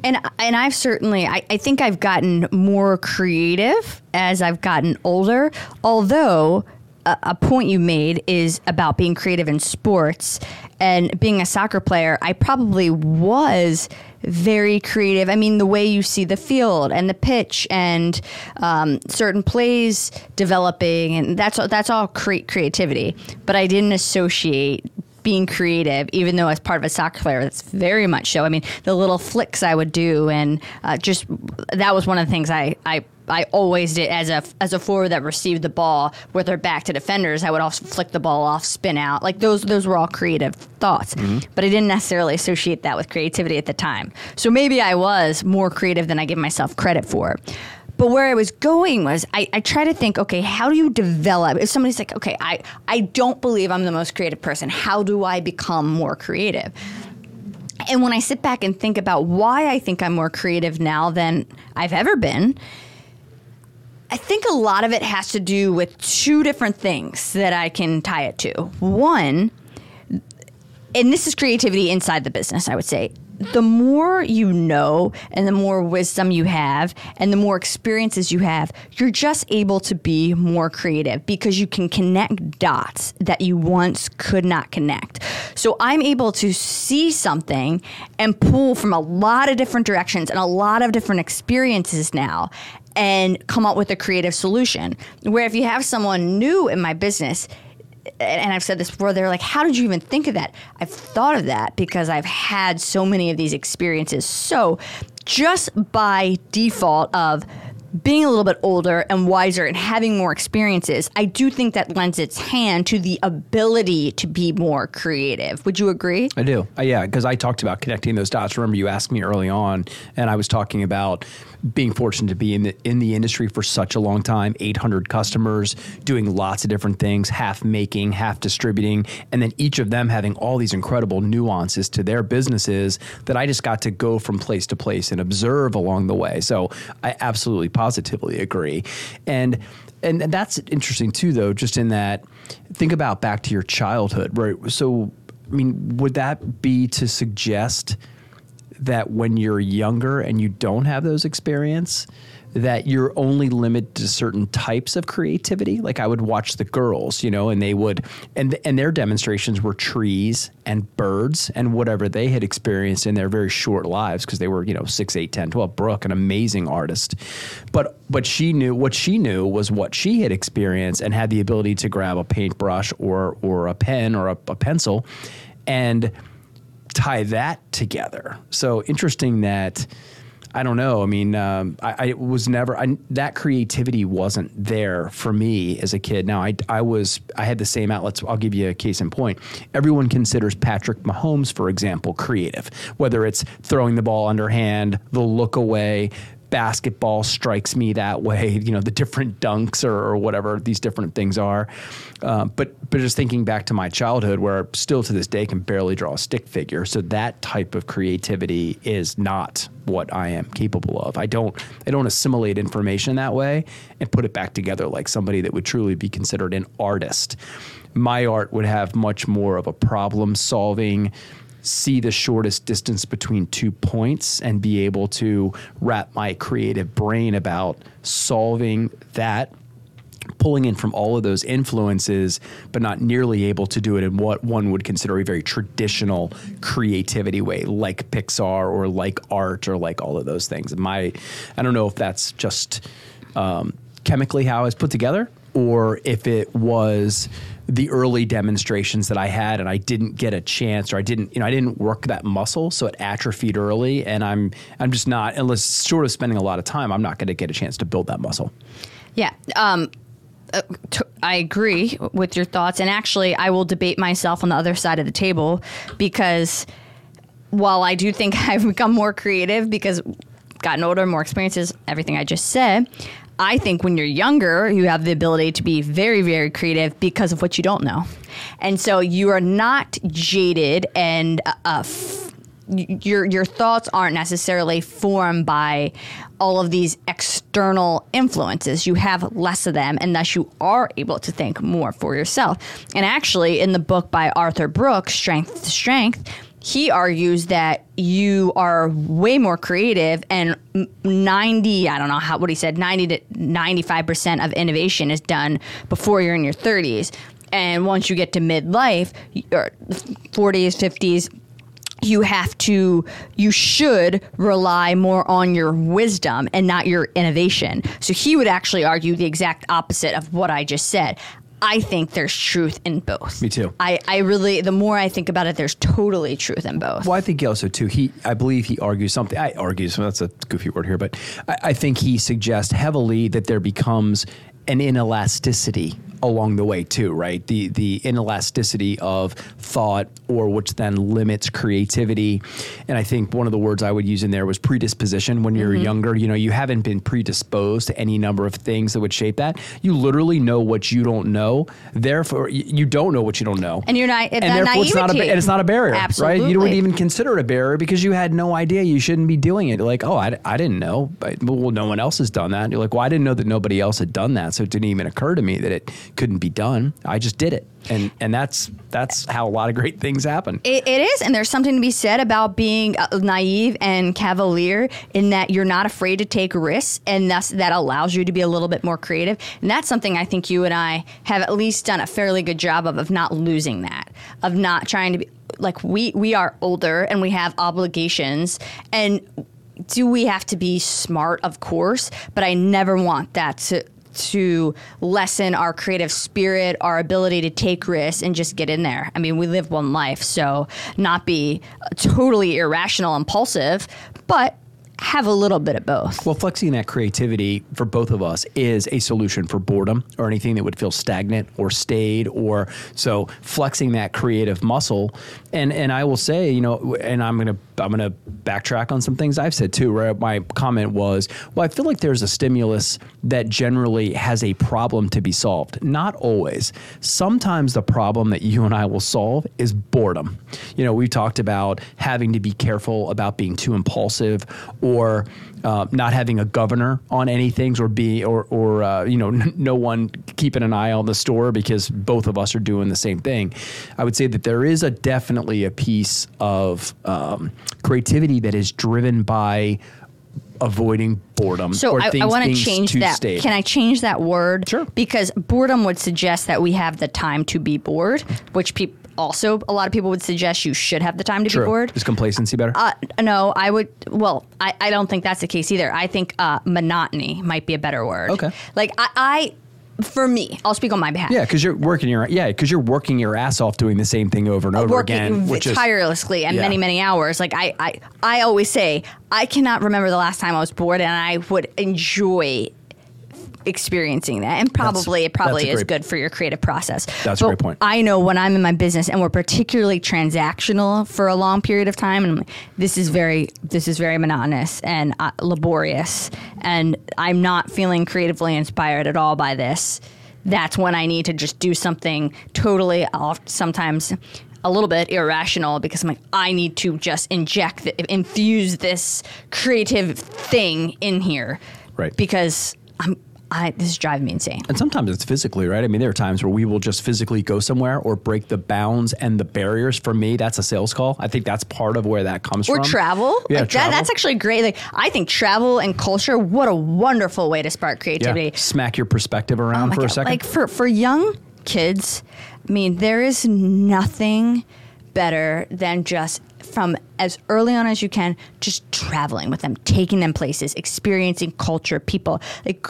And and I've certainly I, I think I've gotten more creative as I've gotten older. Although a, point you made is about being creative in sports and being a soccer player, I probably was very creative. I mean, the way you see the field and the pitch and um, certain plays developing, and that's that's all cre- creativity. But I didn't associate being creative, even though as part of a soccer player, that's very much so. I mean, the little flicks I would do, and uh, just that was one of the things I, I I always did as a as a forward that received the ball with their back to defenders. I would also flick the ball off, spin out. Like those those were all creative thoughts, mm-hmm. but I didn't necessarily associate that with creativity at the time. So maybe I was more creative than I give myself credit for. But where I was going was I, I try to think, okay, how do you develop? If somebody's like, okay, I, I don't believe I'm the most creative person, how do I become more creative? And when I sit back and think about why I think I'm more creative now than I've ever been, I think a lot of it has to do with two different things that I can tie it to. One, and this is creativity inside the business, I would say. The more you know and the more wisdom you have and the more experiences you have, you're just able to be more creative because you can connect dots that you once could not connect. So I'm able to see something and pull from a lot of different directions and a lot of different experiences now and come up with a creative solution. Where if you have someone new in my business, and I've said this before, they're like, How did you even think of that? I've thought of that because I've had so many of these experiences. So, just by default of being a little bit older and wiser and having more experiences, I do think that lends its hand to the ability to be more creative. Would you agree? I do. Uh, yeah, because I talked about connecting those dots. Remember, you asked me early on, and I was talking about being fortunate to be in the in the industry for such a long time 800 customers doing lots of different things half making half distributing and then each of them having all these incredible nuances to their businesses that I just got to go from place to place and observe along the way so I absolutely positively agree. And and that's interesting too though just in that think about back to your childhood right? So I mean would that be to suggest that when you're younger and you don't have those experience, that you're only limited to certain types of creativity. Like I would watch the girls, you know, and they would, and and their demonstrations were trees and birds and whatever they had experienced in their very short lives because they were, you know, 6, 8, 10, 12. Brooke, an amazing artist. But but she knew what she knew was what she had experienced and had the ability to grab a paintbrush or or a pen or a, a pencil and tie that together. So interesting that I don't know. I mean, um, I, I, was never I, that creativity wasn't there for me as a kid. Now, I, I was I had the same outlets. I'll give you a case in point. Everyone considers Patrick Mahomes, for example, creative. Whether it's throwing the ball underhand, the look away, basketball strikes me that way. You know, the different dunks or, or whatever these different things are. Uh, but but just thinking back to my childhood, where I still to this day can barely draw a stick figure. So that type of creativity is not what I am capable of. I don't I don't assimilate information that way and put it back together like somebody that would truly be considered an artist. My art would have much more of a problem solving see the shortest distance between two points and be able to wrap my creative brain about solving that pulling in from all of those influences, but not nearly able to do it in what one would consider a very traditional creativity way, like Pixar or like art or like all of those things. My, I don't know if that's just um, chemically how I was put together or if it was the early demonstrations that I had and I didn't get a chance or I didn't you know I didn't work that muscle so it atrophied early and I'm I'm just not unless short of spending a lot of time I'm not going to get a chance to build that muscle. Yeah. Um, uh, I agree with your thoughts and actually I will debate myself on the other side of the table because while I do think I've become more creative because gotten older, more experiences, everything I just said, I think when you're younger, you have the ability to be very, very creative because of what you don't know. And so you are not jaded and uh, uh f- your your thoughts aren't necessarily formed by all of these external influences. You have less of them, and thus you are able to think more for yourself. And actually, in the book by Arthur Brooks, Strength to Strength, he argues that you are way more creative and 90 i don't know how what he said 90 to 95% of innovation is done before you're in your 30s and once you get to midlife or 40s 50s you have to you should rely more on your wisdom and not your innovation. So he would actually argue the exact opposite of what i just said I think there's truth in both. Me too. I, I really, the more I think about it, there's totally truth in both. Well, I think he also too. He, I believe he argues something. I argues. That's a goofy word here, but I, I think he suggests heavily that there becomes an inelasticity along the way too, right? The the inelasticity of thought, or which then limits creativity. And I think one of the words I would use in there was predisposition. When you're mm-hmm. younger, you know, you haven't been predisposed to any number of things that would shape that. You literally know what you don't know. Therefore, you don't know what you don't know, and you're not. And therefore, naivety. it's not a and it's not a barrier, Absolutely. right? You don't even consider it a barrier because you had no idea you shouldn't be doing it. Like, oh, I, I didn't know, but well, no one else has done that. And you're like, well, I didn't know that nobody else had done that, so it didn't even occur to me that it couldn't be done. I just did it, and and that's that's how a lot of great things happen. it, it is, and there's something to be said about being uh, naive and cavalier in that you're not afraid to take risks, and thus that allows you to be a little bit more creative. And that's something I think you and I have at least done a fairly good job of of not losing that, of not trying to be like we we are older and we have obligations and do we have to be smart of course but i never want that to to lessen our creative spirit, our ability to take risks and just get in there. I mean, we live one life, so not be totally irrational, impulsive, but have a little bit of both. Well, flexing that creativity for both of us is a solution for boredom or anything that would feel stagnant or stayed or so flexing that creative muscle. And and I will say, you know, and I'm going to I'm going to backtrack on some things I've said too. Where my comment was, well, I feel like there's a stimulus that generally has a problem to be solved. Not always. Sometimes the problem that you and I will solve is boredom. You know, we talked about having to be careful about being too impulsive or uh, not having a governor on any things or be or or uh, you know n- no one keeping an eye on the store because both of us are doing the same thing. I would say that there is a definitely a piece of um, creativity that is driven by avoiding boredom So I, I want to change that. Can I change that word? Sure. Because boredom would suggest that we have the time to be bored, which people also a lot of people would suggest you should have the time to True. be bored. Is complacency better? Uh, no, I would. Well, I, I don't think that's the case either. I think uh, monotony might be a better word. Okay. Like I, I, for me, I'll speak on my behalf. yeah, because you're working your yeah, because you're working your ass off doing the same thing over and over working again, which is tirelessly and Yeah. many many hours like I, I i always say i cannot remember the last time i was bored and i would enjoy experiencing that and probably it probably is good for your creative process That's a great point. i know when i'm in my business and we're particularly transactional for a long period of time and I'm like, this is very this is very monotonous and uh, laborious and i'm not feeling creatively inspired at all by this that's when i need to just do something totally off sometimes a little bit irrational because I'm like, I need to just inject, the, infuse this creative thing in here, Right. Because I'm, I this is driving me insane. And sometimes it's physically, right? I mean, there are times where we will just physically go somewhere or break the bounds and the barriers. For me, that's a sales call. I think that's part of where that comes Or from. Or travel, Yeah, like travel. That, that's actually great. Like I think travel and culture, what a wonderful way to spark creativity. yeah. Smack your perspective around Oh for a second. Like for for young kids, I mean, there is nothing better than just from as early on as you can, just traveling with them, taking them places, experiencing culture, people. Like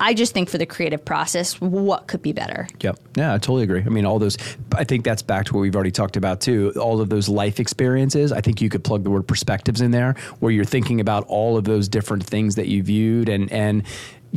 I, just think for the creative process, what could be better? Yep. Yeah, I totally agree. I mean, all those, I think that's back to what we've already talked about too. All of those life experiences. I think you could plug the word perspectives in there where you're thinking about all of those different things that you viewed and, and,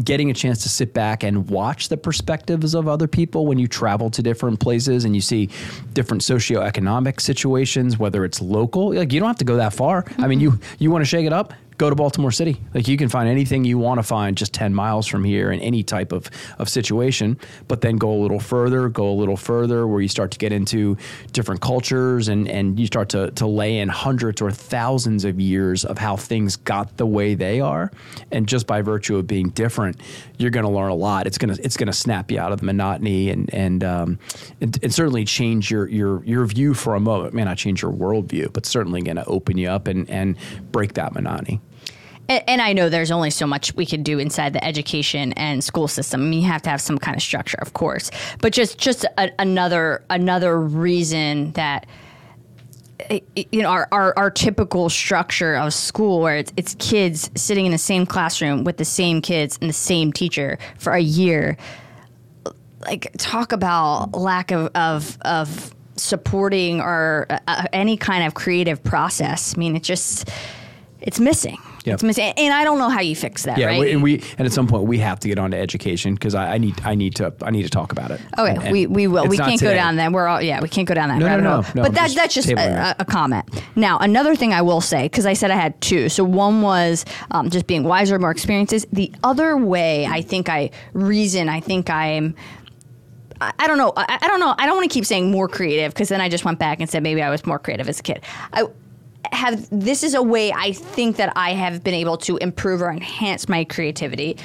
Getting a chance to sit back and watch the perspectives of other people when you travel to different places and you see different socioeconomic situations, whether it's local, like you don't have to go that far. I mean, you you want to shake it up, go to Baltimore City. Like you can find anything you want to find just 10 miles from here in any type of, of situation, but then go a little further, go a little further where you start to get into different cultures and, and you start to, to lay in hundreds or thousands of years of how things got the way they are. And just by virtue of being different, you're going to learn a lot. It's going to, it's going to snap you out of the monotony and, and, um, and, and certainly change your, your, your view for a moment. It may not change your worldview, but certainly going to open you up and, and break that monotony. And, and I know there's only so much we could do inside the education and school system. I mean, you have to have some kind of structure, of course, but just just a, another another reason that you know our, our, our typical structure of school where it's, it's kids sitting in the same classroom with the same kids and the same teacher for a year like talk about lack of of, of supporting or uh, any kind of creative process. I mean it just it's missing Yep. it's and i don't know how you fix that Yeah, right we, and we and at some point we have to get on to education because I, I need I need to I need to talk about it. Okay, And- and we, we will. We can't go down that. We're all yeah. We can't go down that No, no, rabbit no, hole. no, but that, just that's just a, a comment. Now, another thing I will say because I said I had two. So one was um, just being wiser, more experiences. The other way, I think I reason. I think I'm. I I don't know. I, I don't know. I don't want to keep saying more creative because then I just went back and said maybe I was more creative as a kid. I have this is a way I think that I have been able to improve or enhance my creativity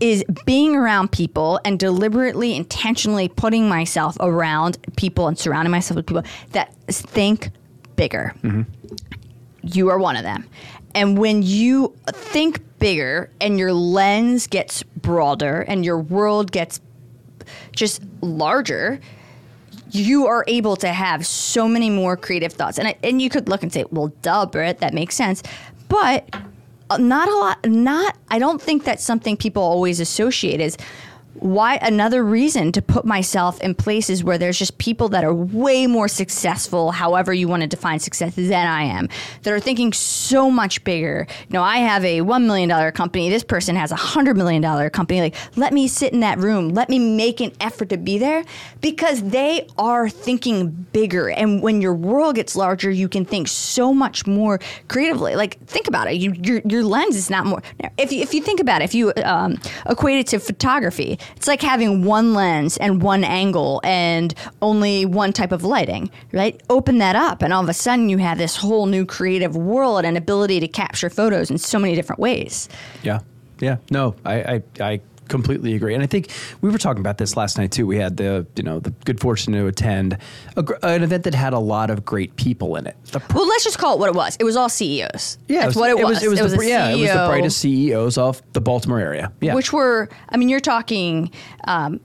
is being around people and deliberately intentionally putting myself around people and surrounding myself with people that think bigger. Mm-hmm. You are one of them. And when you think bigger and your lens gets broader and your world gets just larger, you are able to have so many more creative thoughts. And I, and you could look and say, well, duh, Britt, that makes sense. But uh, not a lot, not, I don't think that's something people always associate is why another reason to put myself in places where there's just people that are way more successful, however you want to define success, than I am, that are thinking so much bigger. You know, I have a $1 million company. This person has a $100 million company. Like, let me sit in that room. Let me make an effort to be there because they are thinking bigger. And when your world gets larger, you can think so much more creatively. Like, think about it. You, your, your lens is not more. If you, if you think about it, if you um, equate it to photography, it's like having one lens and one angle and only one type of lighting, right? Open that up, and all of a sudden you have this whole new creative world and ability to capture photos in so many different ways. Yeah, yeah. No, I, I, I completely agree. And I think we were talking about this last night too. We had the you know the good fortune to attend a, an event that had a lot of great people in it. The well, let's just call it what it was. It was all CEOs. Yeah, that's it was, what it, it was. was. It was, it was the, yeah, CEO, it was the brightest CEOs of the Baltimore area. Yeah, which were I mean, you're talking. Um,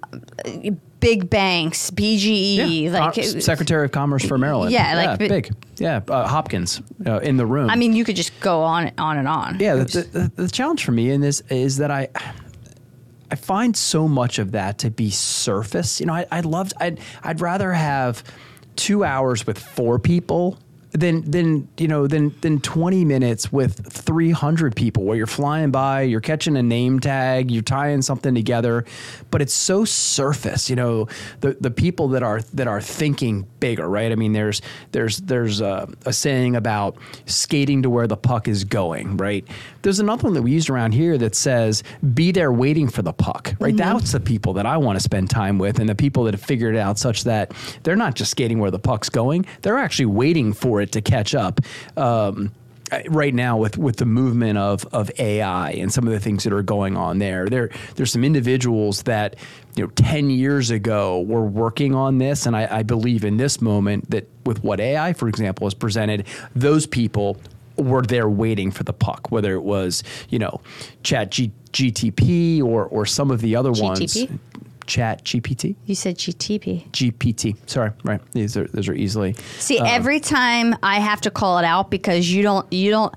big banks, BGE, yeah. like Com- Secretary of Commerce for Maryland. Yeah, like yeah, big. Yeah, uh, Hopkins uh, in the room. I mean, you could just go on, on and on. Yeah, the, the, the, challenge for me in this is that I. I find so much of that to be surface. You know, I, I loved. I'd I'd rather have two hours with four people than than you know than than 20 minutes with 300 people where you're flying by you're catching a name tag you're tying something together but it's so surface you know the the people that are that are thinking bigger right i mean there's there's there's a, a saying about skating to where the puck is going right there's another one that we used around here that says be there waiting for the puck right mm-hmm. that's the people that i want to spend time with and the people that have figured it out such that they're not just skating where the puck's going they're actually waiting for it to catch up. Um, right now with with the movement of of AI and some of the things that are going on there. There there's some individuals that you know 10 years ago were working on this and I, I believe in this moment that with what AI for example has presented those people were there waiting for the puck whether it was you know chat G, GTP or or some of the other GTP? ones Chat GPT. You said GTP. GPT. Sorry, right. These are those are easily. See, um, every time I have to call it out because you don't you don't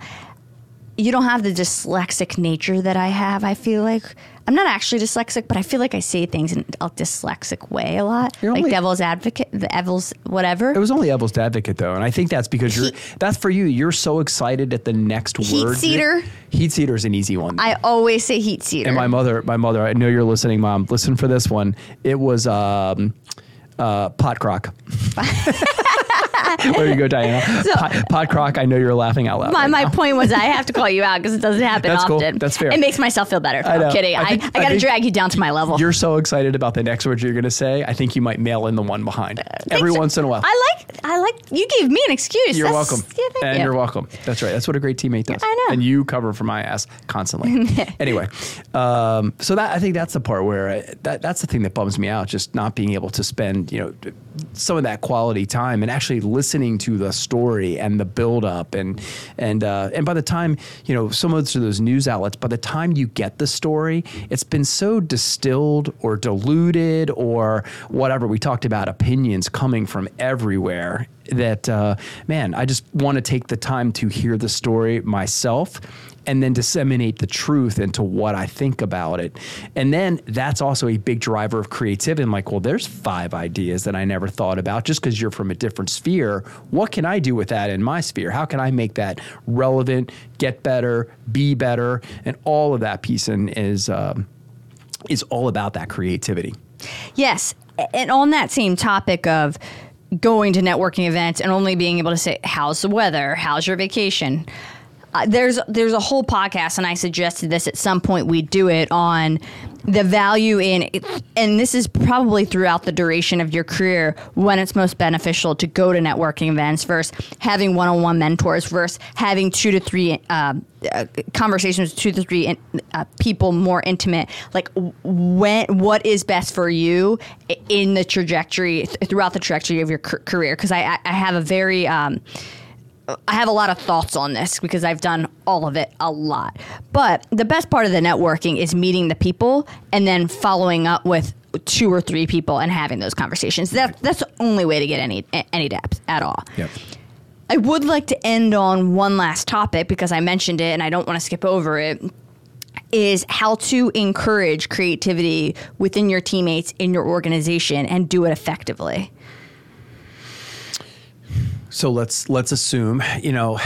you don't have the dyslexic nature that I have. I feel like I'm not actually dyslexic, but I feel like I say things in a dyslexic way a lot, You're like only, devil's advocate, the devil's whatever. It was only devil's advocate though, and I think that's because you're that's for you. You're so excited at the next heat word. Heat seater. Heat seater is an easy one. I always say heat seater. And my mother, my mother, I know you're listening, mom. Listen for this one. It was um, uh, pot crock. there you go, Diana. So, pot, crock. I know you're laughing out loud. My, right my point was I have to call you out because it doesn't happen That's often. Cool. That's fair. It makes myself feel better. I am kidding. I, I, I got to drag you down to my level. You're so excited about the next word you're going to say. I think you might mail in the one behind uh, every once in a while. I like. I like. You gave me an excuse. You're That's, welcome. Yeah, and you. are welcome. That's right. That's what a great teammate does. I know. And you cover for my ass constantly. anyway, um, so that I think that's the part where I, that that's the thing that bums me out. Just not being able to spend you know some of that quality time and actually listening to the story and the build up and and uh, and by the time you know some of those news outlets by the time you get the story it's been so distilled or diluted or whatever. We talked about opinions coming from everywhere that uh, man I just want to take the time to hear the story myself and then disseminate the truth into what I think about it. And then that's also a big driver of creativity. I'm like, well, there's five ideas that I never thought about just because you're from a different sphere. What can I do with that in my sphere? How can I make that relevant, get better, be better? And all of that piece in, is, um, is all about that creativity. Yes. And on that same topic of, going to networking events and only being able to say, How's the weather? How's your vacation? There's there's a whole podcast, and I suggested this at some point we do it on the value in, and this is probably throughout the duration of your career when it's most beneficial to go to networking events versus having one-on-one mentors versus having two to three uh, uh, conversations with two to three in, uh, people more intimate. Like when what is best for you in the trajectory throughout the trajectory of your career? Because I, I have a very um, I have a lot of thoughts on this because I've done all of it a lot. But the best part of the networking is meeting the people and then following up with two or three people and having those conversations. That, that's the only way to get any any depth at all. Yep. I would like to end on one last topic because I mentioned it and I don't want to skip over it. Is how to encourage creativity within your teammates in your organization and do it effectively. So let's let's assume, you know,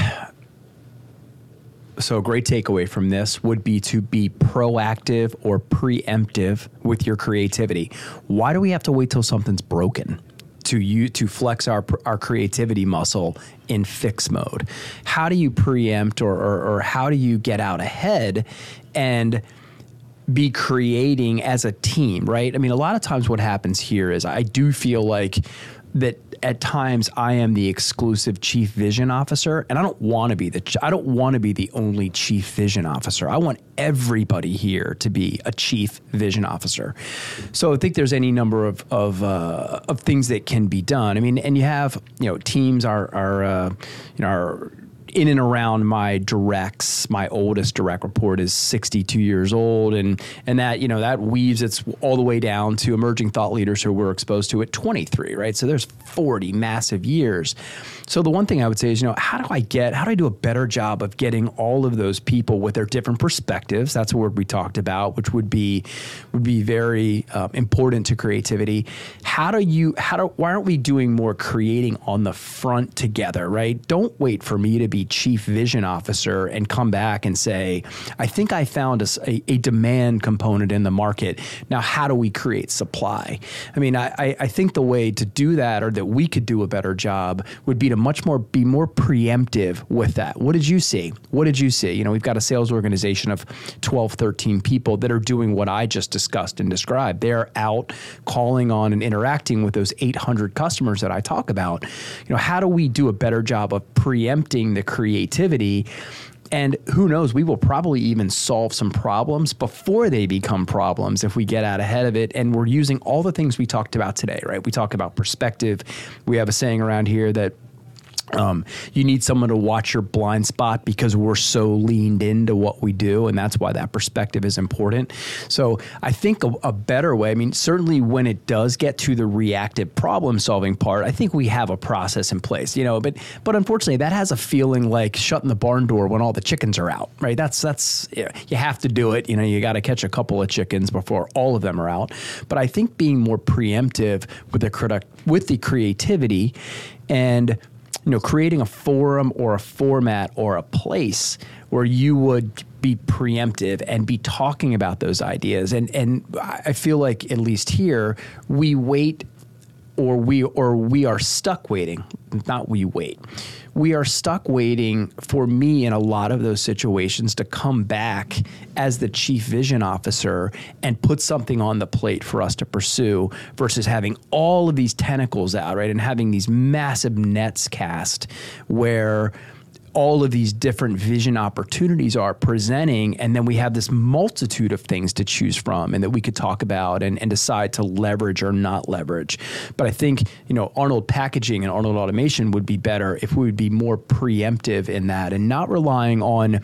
so a great takeaway from this would be to be proactive or preemptive with your creativity. Why do we have to wait till something's broken? To you to flex our our creativity muscle in fix mode. How do you preempt or, or, or how do you get out ahead and be creating as a team, right? I mean, a lot of times what happens here is I do feel like that at times I am the exclusive chief vision officer and I don't want to be the I don't want to be the only chief vision officer. I want everybody here to be a chief vision officer. So I think there's any number of of, uh, of things that can be done. I mean, and you have you know teams are are uh, you know are in and around my directs. My oldest direct report is 62 years old, and and that you know that weaves its all the way down to emerging thought leaders who we're exposed to at 23, right? So there's 40 massive years. So the one thing I would say is, you know, how do I get, how do I do a better job of getting all of those people with their different perspectives? That's a word we talked about, which would be would be very uh, important to creativity. How do you, how do, why aren't we doing more creating on the front together, right? Don't wait for me to be chief vision officer and come back and say, I think I found a, a, demand component in the market. Now, how do we create supply? I mean, I, I think the way to do that, or that we could do a better job, would be to much more be more preemptive with that. What did you see? What did you see? You know, we've got a sales organization of 12, 13 people that are doing what I just discussed and described. They're out calling on and interacting with those 800 customers that I talk about. You know, how do we do a better job of preempting the creativity? And who knows, we will probably even solve some problems before they become problems if we get out ahead of it. And we're using all the things we talked about today, right? We talk about perspective. We have a saying around here that um, you need someone to watch your blind spot because we're so leaned into what we do, and that's why that perspective is important. So I think a, a, better way. I mean, certainly when it does get to the reactive problem-solving part, I think we have a process in place. You know, but but unfortunately, that has a feeling like shutting the barn door when all the chickens are out. Right? That's that's you have to do it. You know, you got to catch a couple of chickens before all of them are out. But I think being more preemptive with the with the creativity and you know, creating a forum or a format or a place where you would be preemptive and be talking about those ideas. And and I feel like at least here we wait or we or we are stuck waiting, not we wait we are stuck waiting for me in a lot of those situations to come back as the chief vision officer and put something on the plate for us to pursue versus having all of these tentacles out, right? And having these massive nets cast where all of these different vision opportunities are presenting and then we have this multitude of things to choose from and that we could talk about and, and decide to leverage or not leverage but i think you know arnold packaging and arnold automation would be better if we would be more preemptive in that and not relying on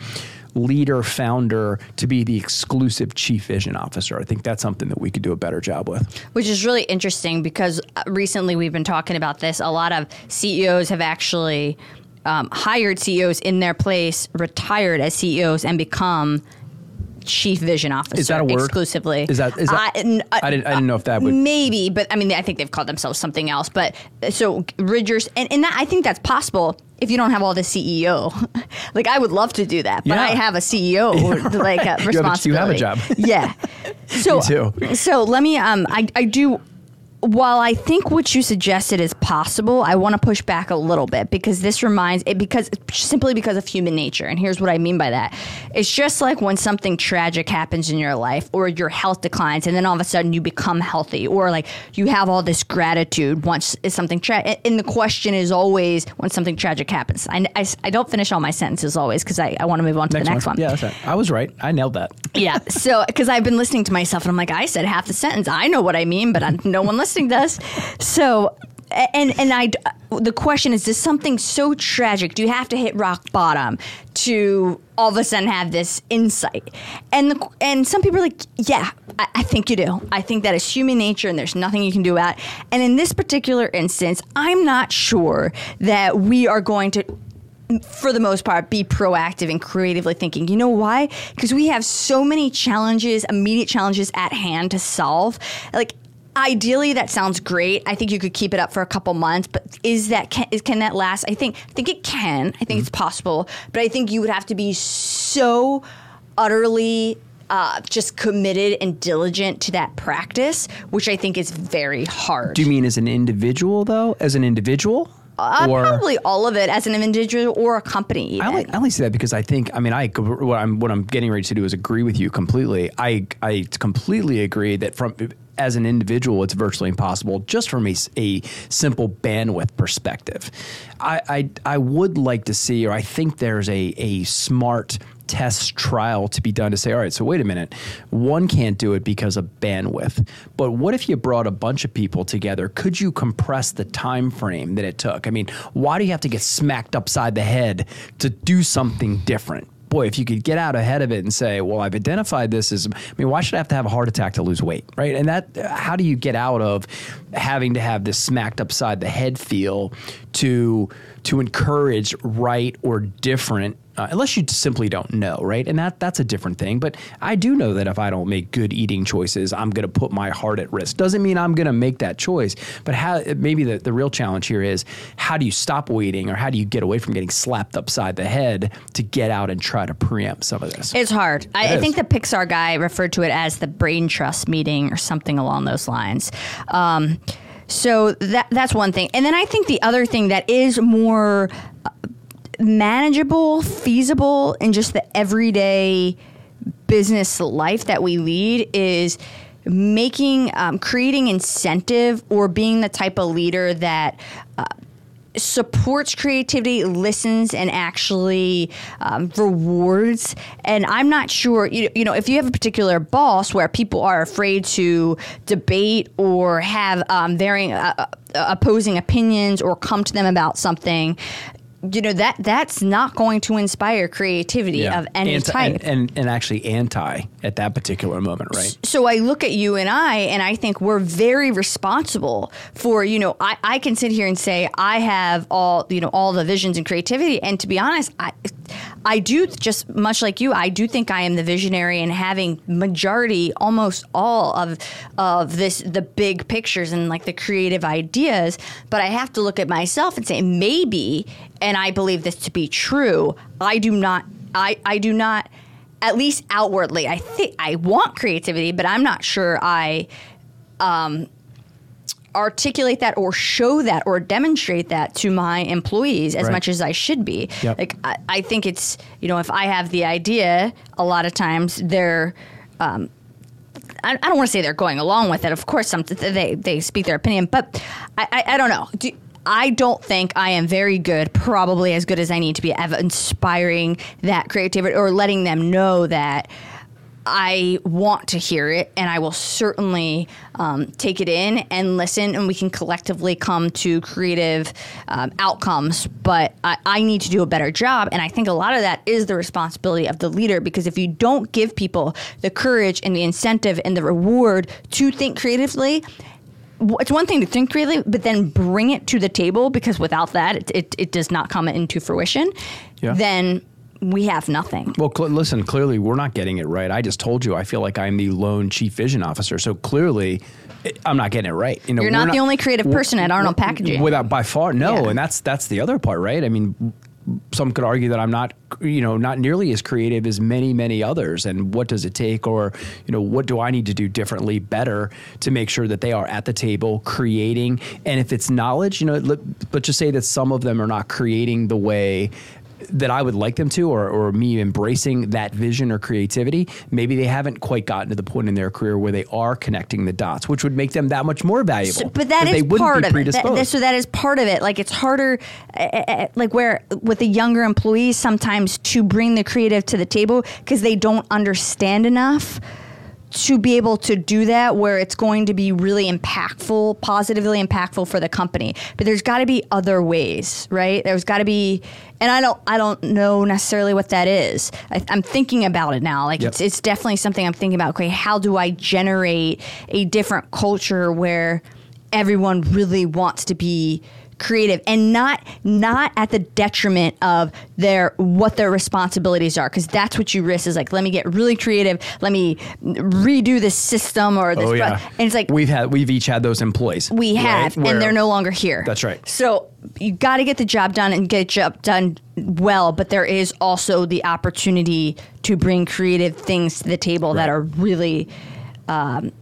leader founder to be the exclusive chief vision officer. I think that's something that we could do a better job with. Which is really interesting because uh, recently we've been talking about this. A lot of CEOs have actually um, hired CEOs in their place, retired as CEOs, and become chief vision officer. Is that a word? Exclusively. Is that? Is that? I, n- I didn't. I didn't know if that would. Maybe, but I mean, I think they've called themselves something else. But so Ridgers, and, and that, I think that's possible if you don't have all the CEO. like I would love to do that, but yeah. I have a CEO yeah, like a responsibility. You have a, you have a job. yeah. So so let me. Um, I I do while I think what you suggested is possible, I want to push back a little bit because this reminds it because simply because of human nature. And here's what I mean by that. It's just like when something tragic happens in your life or your health declines and then all of a sudden you become healthy or like you have all this gratitude once it's something tragic. And the question is always when something tragic happens. I, I, I don't finish all my sentences always because I, I want to move on to next the next one. one. Yeah, right. I was right. I nailed that. yeah. So, because I've been listening to myself and I'm like, I said half the sentence. I know what I mean, but I, no one listens listening to us. So, and and I, the question is, does something so tragic? Do you have to hit rock bottom to all of a sudden have this insight? And the, and some people are like, yeah, I, I think you do. I think that is human nature, and there's nothing you can do about. it. And in this particular instance, I'm not sure that we are going to for the most part, be proactive and creatively thinking. You know why? Because we have so many challenges, immediate challenges at hand to solve. Like ideally that sounds great. I think you could keep it up for a couple months, but is that can, is, can that last? I think I think it can. I think mm-hmm. it's possible, but I think you would have to be so utterly uh, just committed and diligent to that practice, which I think is very hard. Do you mean as an individual though? As an individual? Uh, or probably all of it as an individual or a company. Even. I only, I only say that because I think I mean I what I'm what I'm getting ready to do is agree with you completely. I I completely agree that from as an individual, it's virtually impossible just from a, a simple bandwidth perspective. I, I I would like to see, or I think there's a a smart test trial to be done to say, all right, so wait a minute, one can't do it because of bandwidth. But what if you brought a bunch of people together? Could you compress the time frame that it took? I mean, why do you have to get smacked upside the head to do something different? Boy, if you could get out ahead of it and say, well, I've identified this as, I mean, why should I have to have a heart attack to lose weight, right? And that, how do you get out of having to have this smacked upside the head feel to to encourage right or different uh, unless you simply don't know, right? And that that's a different thing. But I do know that if I don't make good eating choices, I'm going to put my heart at risk. Doesn't mean I'm going to make that choice. But how maybe the, the real challenge here is how do you stop waiting or how do you get away from getting slapped upside the head to get out and try to preempt some of this? It's hard. It I, I, think the Pixar guy referred to it as the brain trust meeting or something along those lines. Um, so that that's one thing. And then I think the other thing that is more uh, manageable, feasible in just the everyday business life that we lead is making um, creating incentive or being the type of leader that uh, supports creativity, listens, and actually um, rewards. And I'm not sure, you, you know, if you have a particular boss where people are afraid to debate or have um, varying uh, uh opposing opinions or come to them about something, you know that that's not going to inspire creativity yeah. of any anti, type and, and, and actually anti at that particular moment right so i look at you and i and i think we're very responsible for you know i, I can sit here and say i have all you know all the visions and creativity and to be honest i I do just much like you. I do think I am the visionary and having majority, almost all of of this, the big pictures and like the creative ideas. But I have to look at myself and say maybe, and I believe this to be true. I do not. I I do not. At least outwardly, I think I want creativity, but I'm not sure I um, articulate that or show that or demonstrate that to my employees as right. much as I should be. Yep. Like I, I, think it's you know if I have the idea, a lot of times they're. Um, I, I don't want to say they're going along with it. Of course, some, they they speak their opinion, but I, I, I don't know. Do, I don't think I am very good, probably as good as I need to be at inspiring that creativity or letting them know that I want to hear it, and I will certainly um, take it in and listen, and we can collectively come to creative um, outcomes. But I, I, need to do a better job, and I think a lot of that is the responsibility of the leader because if you don't give people the courage and the incentive and the reward to think creatively, it's one thing to think creatively, but then bring it to the table because without that, it, it, it does not come into fruition. Yeah. Then we have nothing. Well, cl- listen, clearly we're not getting it right. I just told you I feel like I'm the lone chief vision officer. So clearly I'm not getting it right. You know, you're not, not the only creative person at Arnold Packaging. Without by far, no. Yeah. And that's that's the other part, right? I mean, some could argue that I'm not, you know, not nearly as creative as many, many others. And what does it take, or you know, what do I need to do differently, better to make sure that they are at the table creating? And if it's knowledge, you know, let, let's just say that some of them are not creating the way that I would like them to, or, or me embracing that vision or creativity, maybe they haven't quite gotten to the point in their career where they are connecting the dots, which would make them that much more valuable. So, but that is part of it. That, so that is part of it. Like it's harder, uh, like where with the younger employees sometimes to bring the creative to the table because they don't understand enough to be able to do that where it's going to be really impactful, positively impactful for the company. But there's got to be other ways, right? There's got to be, and I don't, I don't know necessarily what that is. I, am thinking about it now. Like yep. it's, it's definitely something I'm thinking about. Okay, how do I generate a different culture where everyone really wants to be creative and not not at the detriment of their what their responsibilities are because that's what you risk is like let me get really creative let me redo the system or this oh, yeah. and it's like we've had we've each had those employees we have right? and they're no longer here that's right so you got to get the job done and get job done well but there is also the opportunity to bring creative things to the table right. that are really um,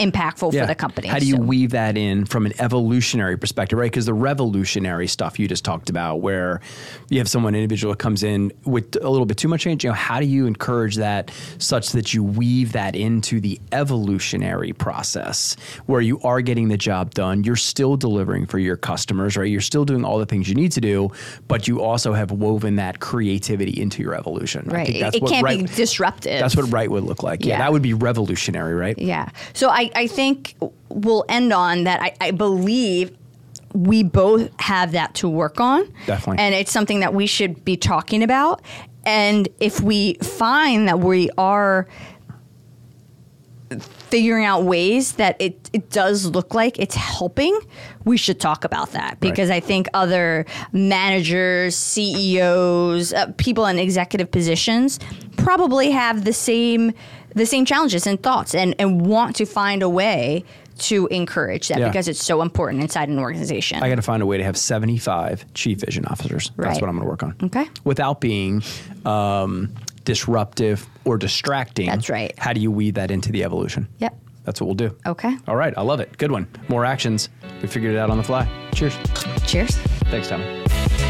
impactful for the company. How do you So- weave that in from an evolutionary perspective, right? Because the revolutionary stuff you just talked about, where you have someone individual that comes in with a little bit too much change, you know, how do you encourage that such that you weave that into the evolutionary process where you are getting the job done, you're still delivering for your customers, right? You're still doing all the things you need to do, but you also have woven that creativity into your evolution. Right. It, it can't right- be disruptive. That's what right would look like. Yeah, Yeah. that would be revolutionary, right? Yeah. So I, I think we'll end on that. I, I believe we both have that to work on. Definitely. And it's something that we should be talking about. And if we find that we are figuring out ways that it, it does look like it's helping, we should talk about that because I think other managers, CEOs, uh, people in executive positions probably have the same the same challenges and thoughts and, and want to find a way to encourage that Yeah. because it's so important inside an organization. I got to find a way to have 75 chief vision officers. That's what I'm going to work on. Okay. Without being um, disruptive or distracting. That's right. How do you weave that into the evolution? Yep. That's what we'll do. Okay. All right. I love it. Good one. More actions. We figured it out on the fly. Cheers. Cheers. Thanks, Tommy.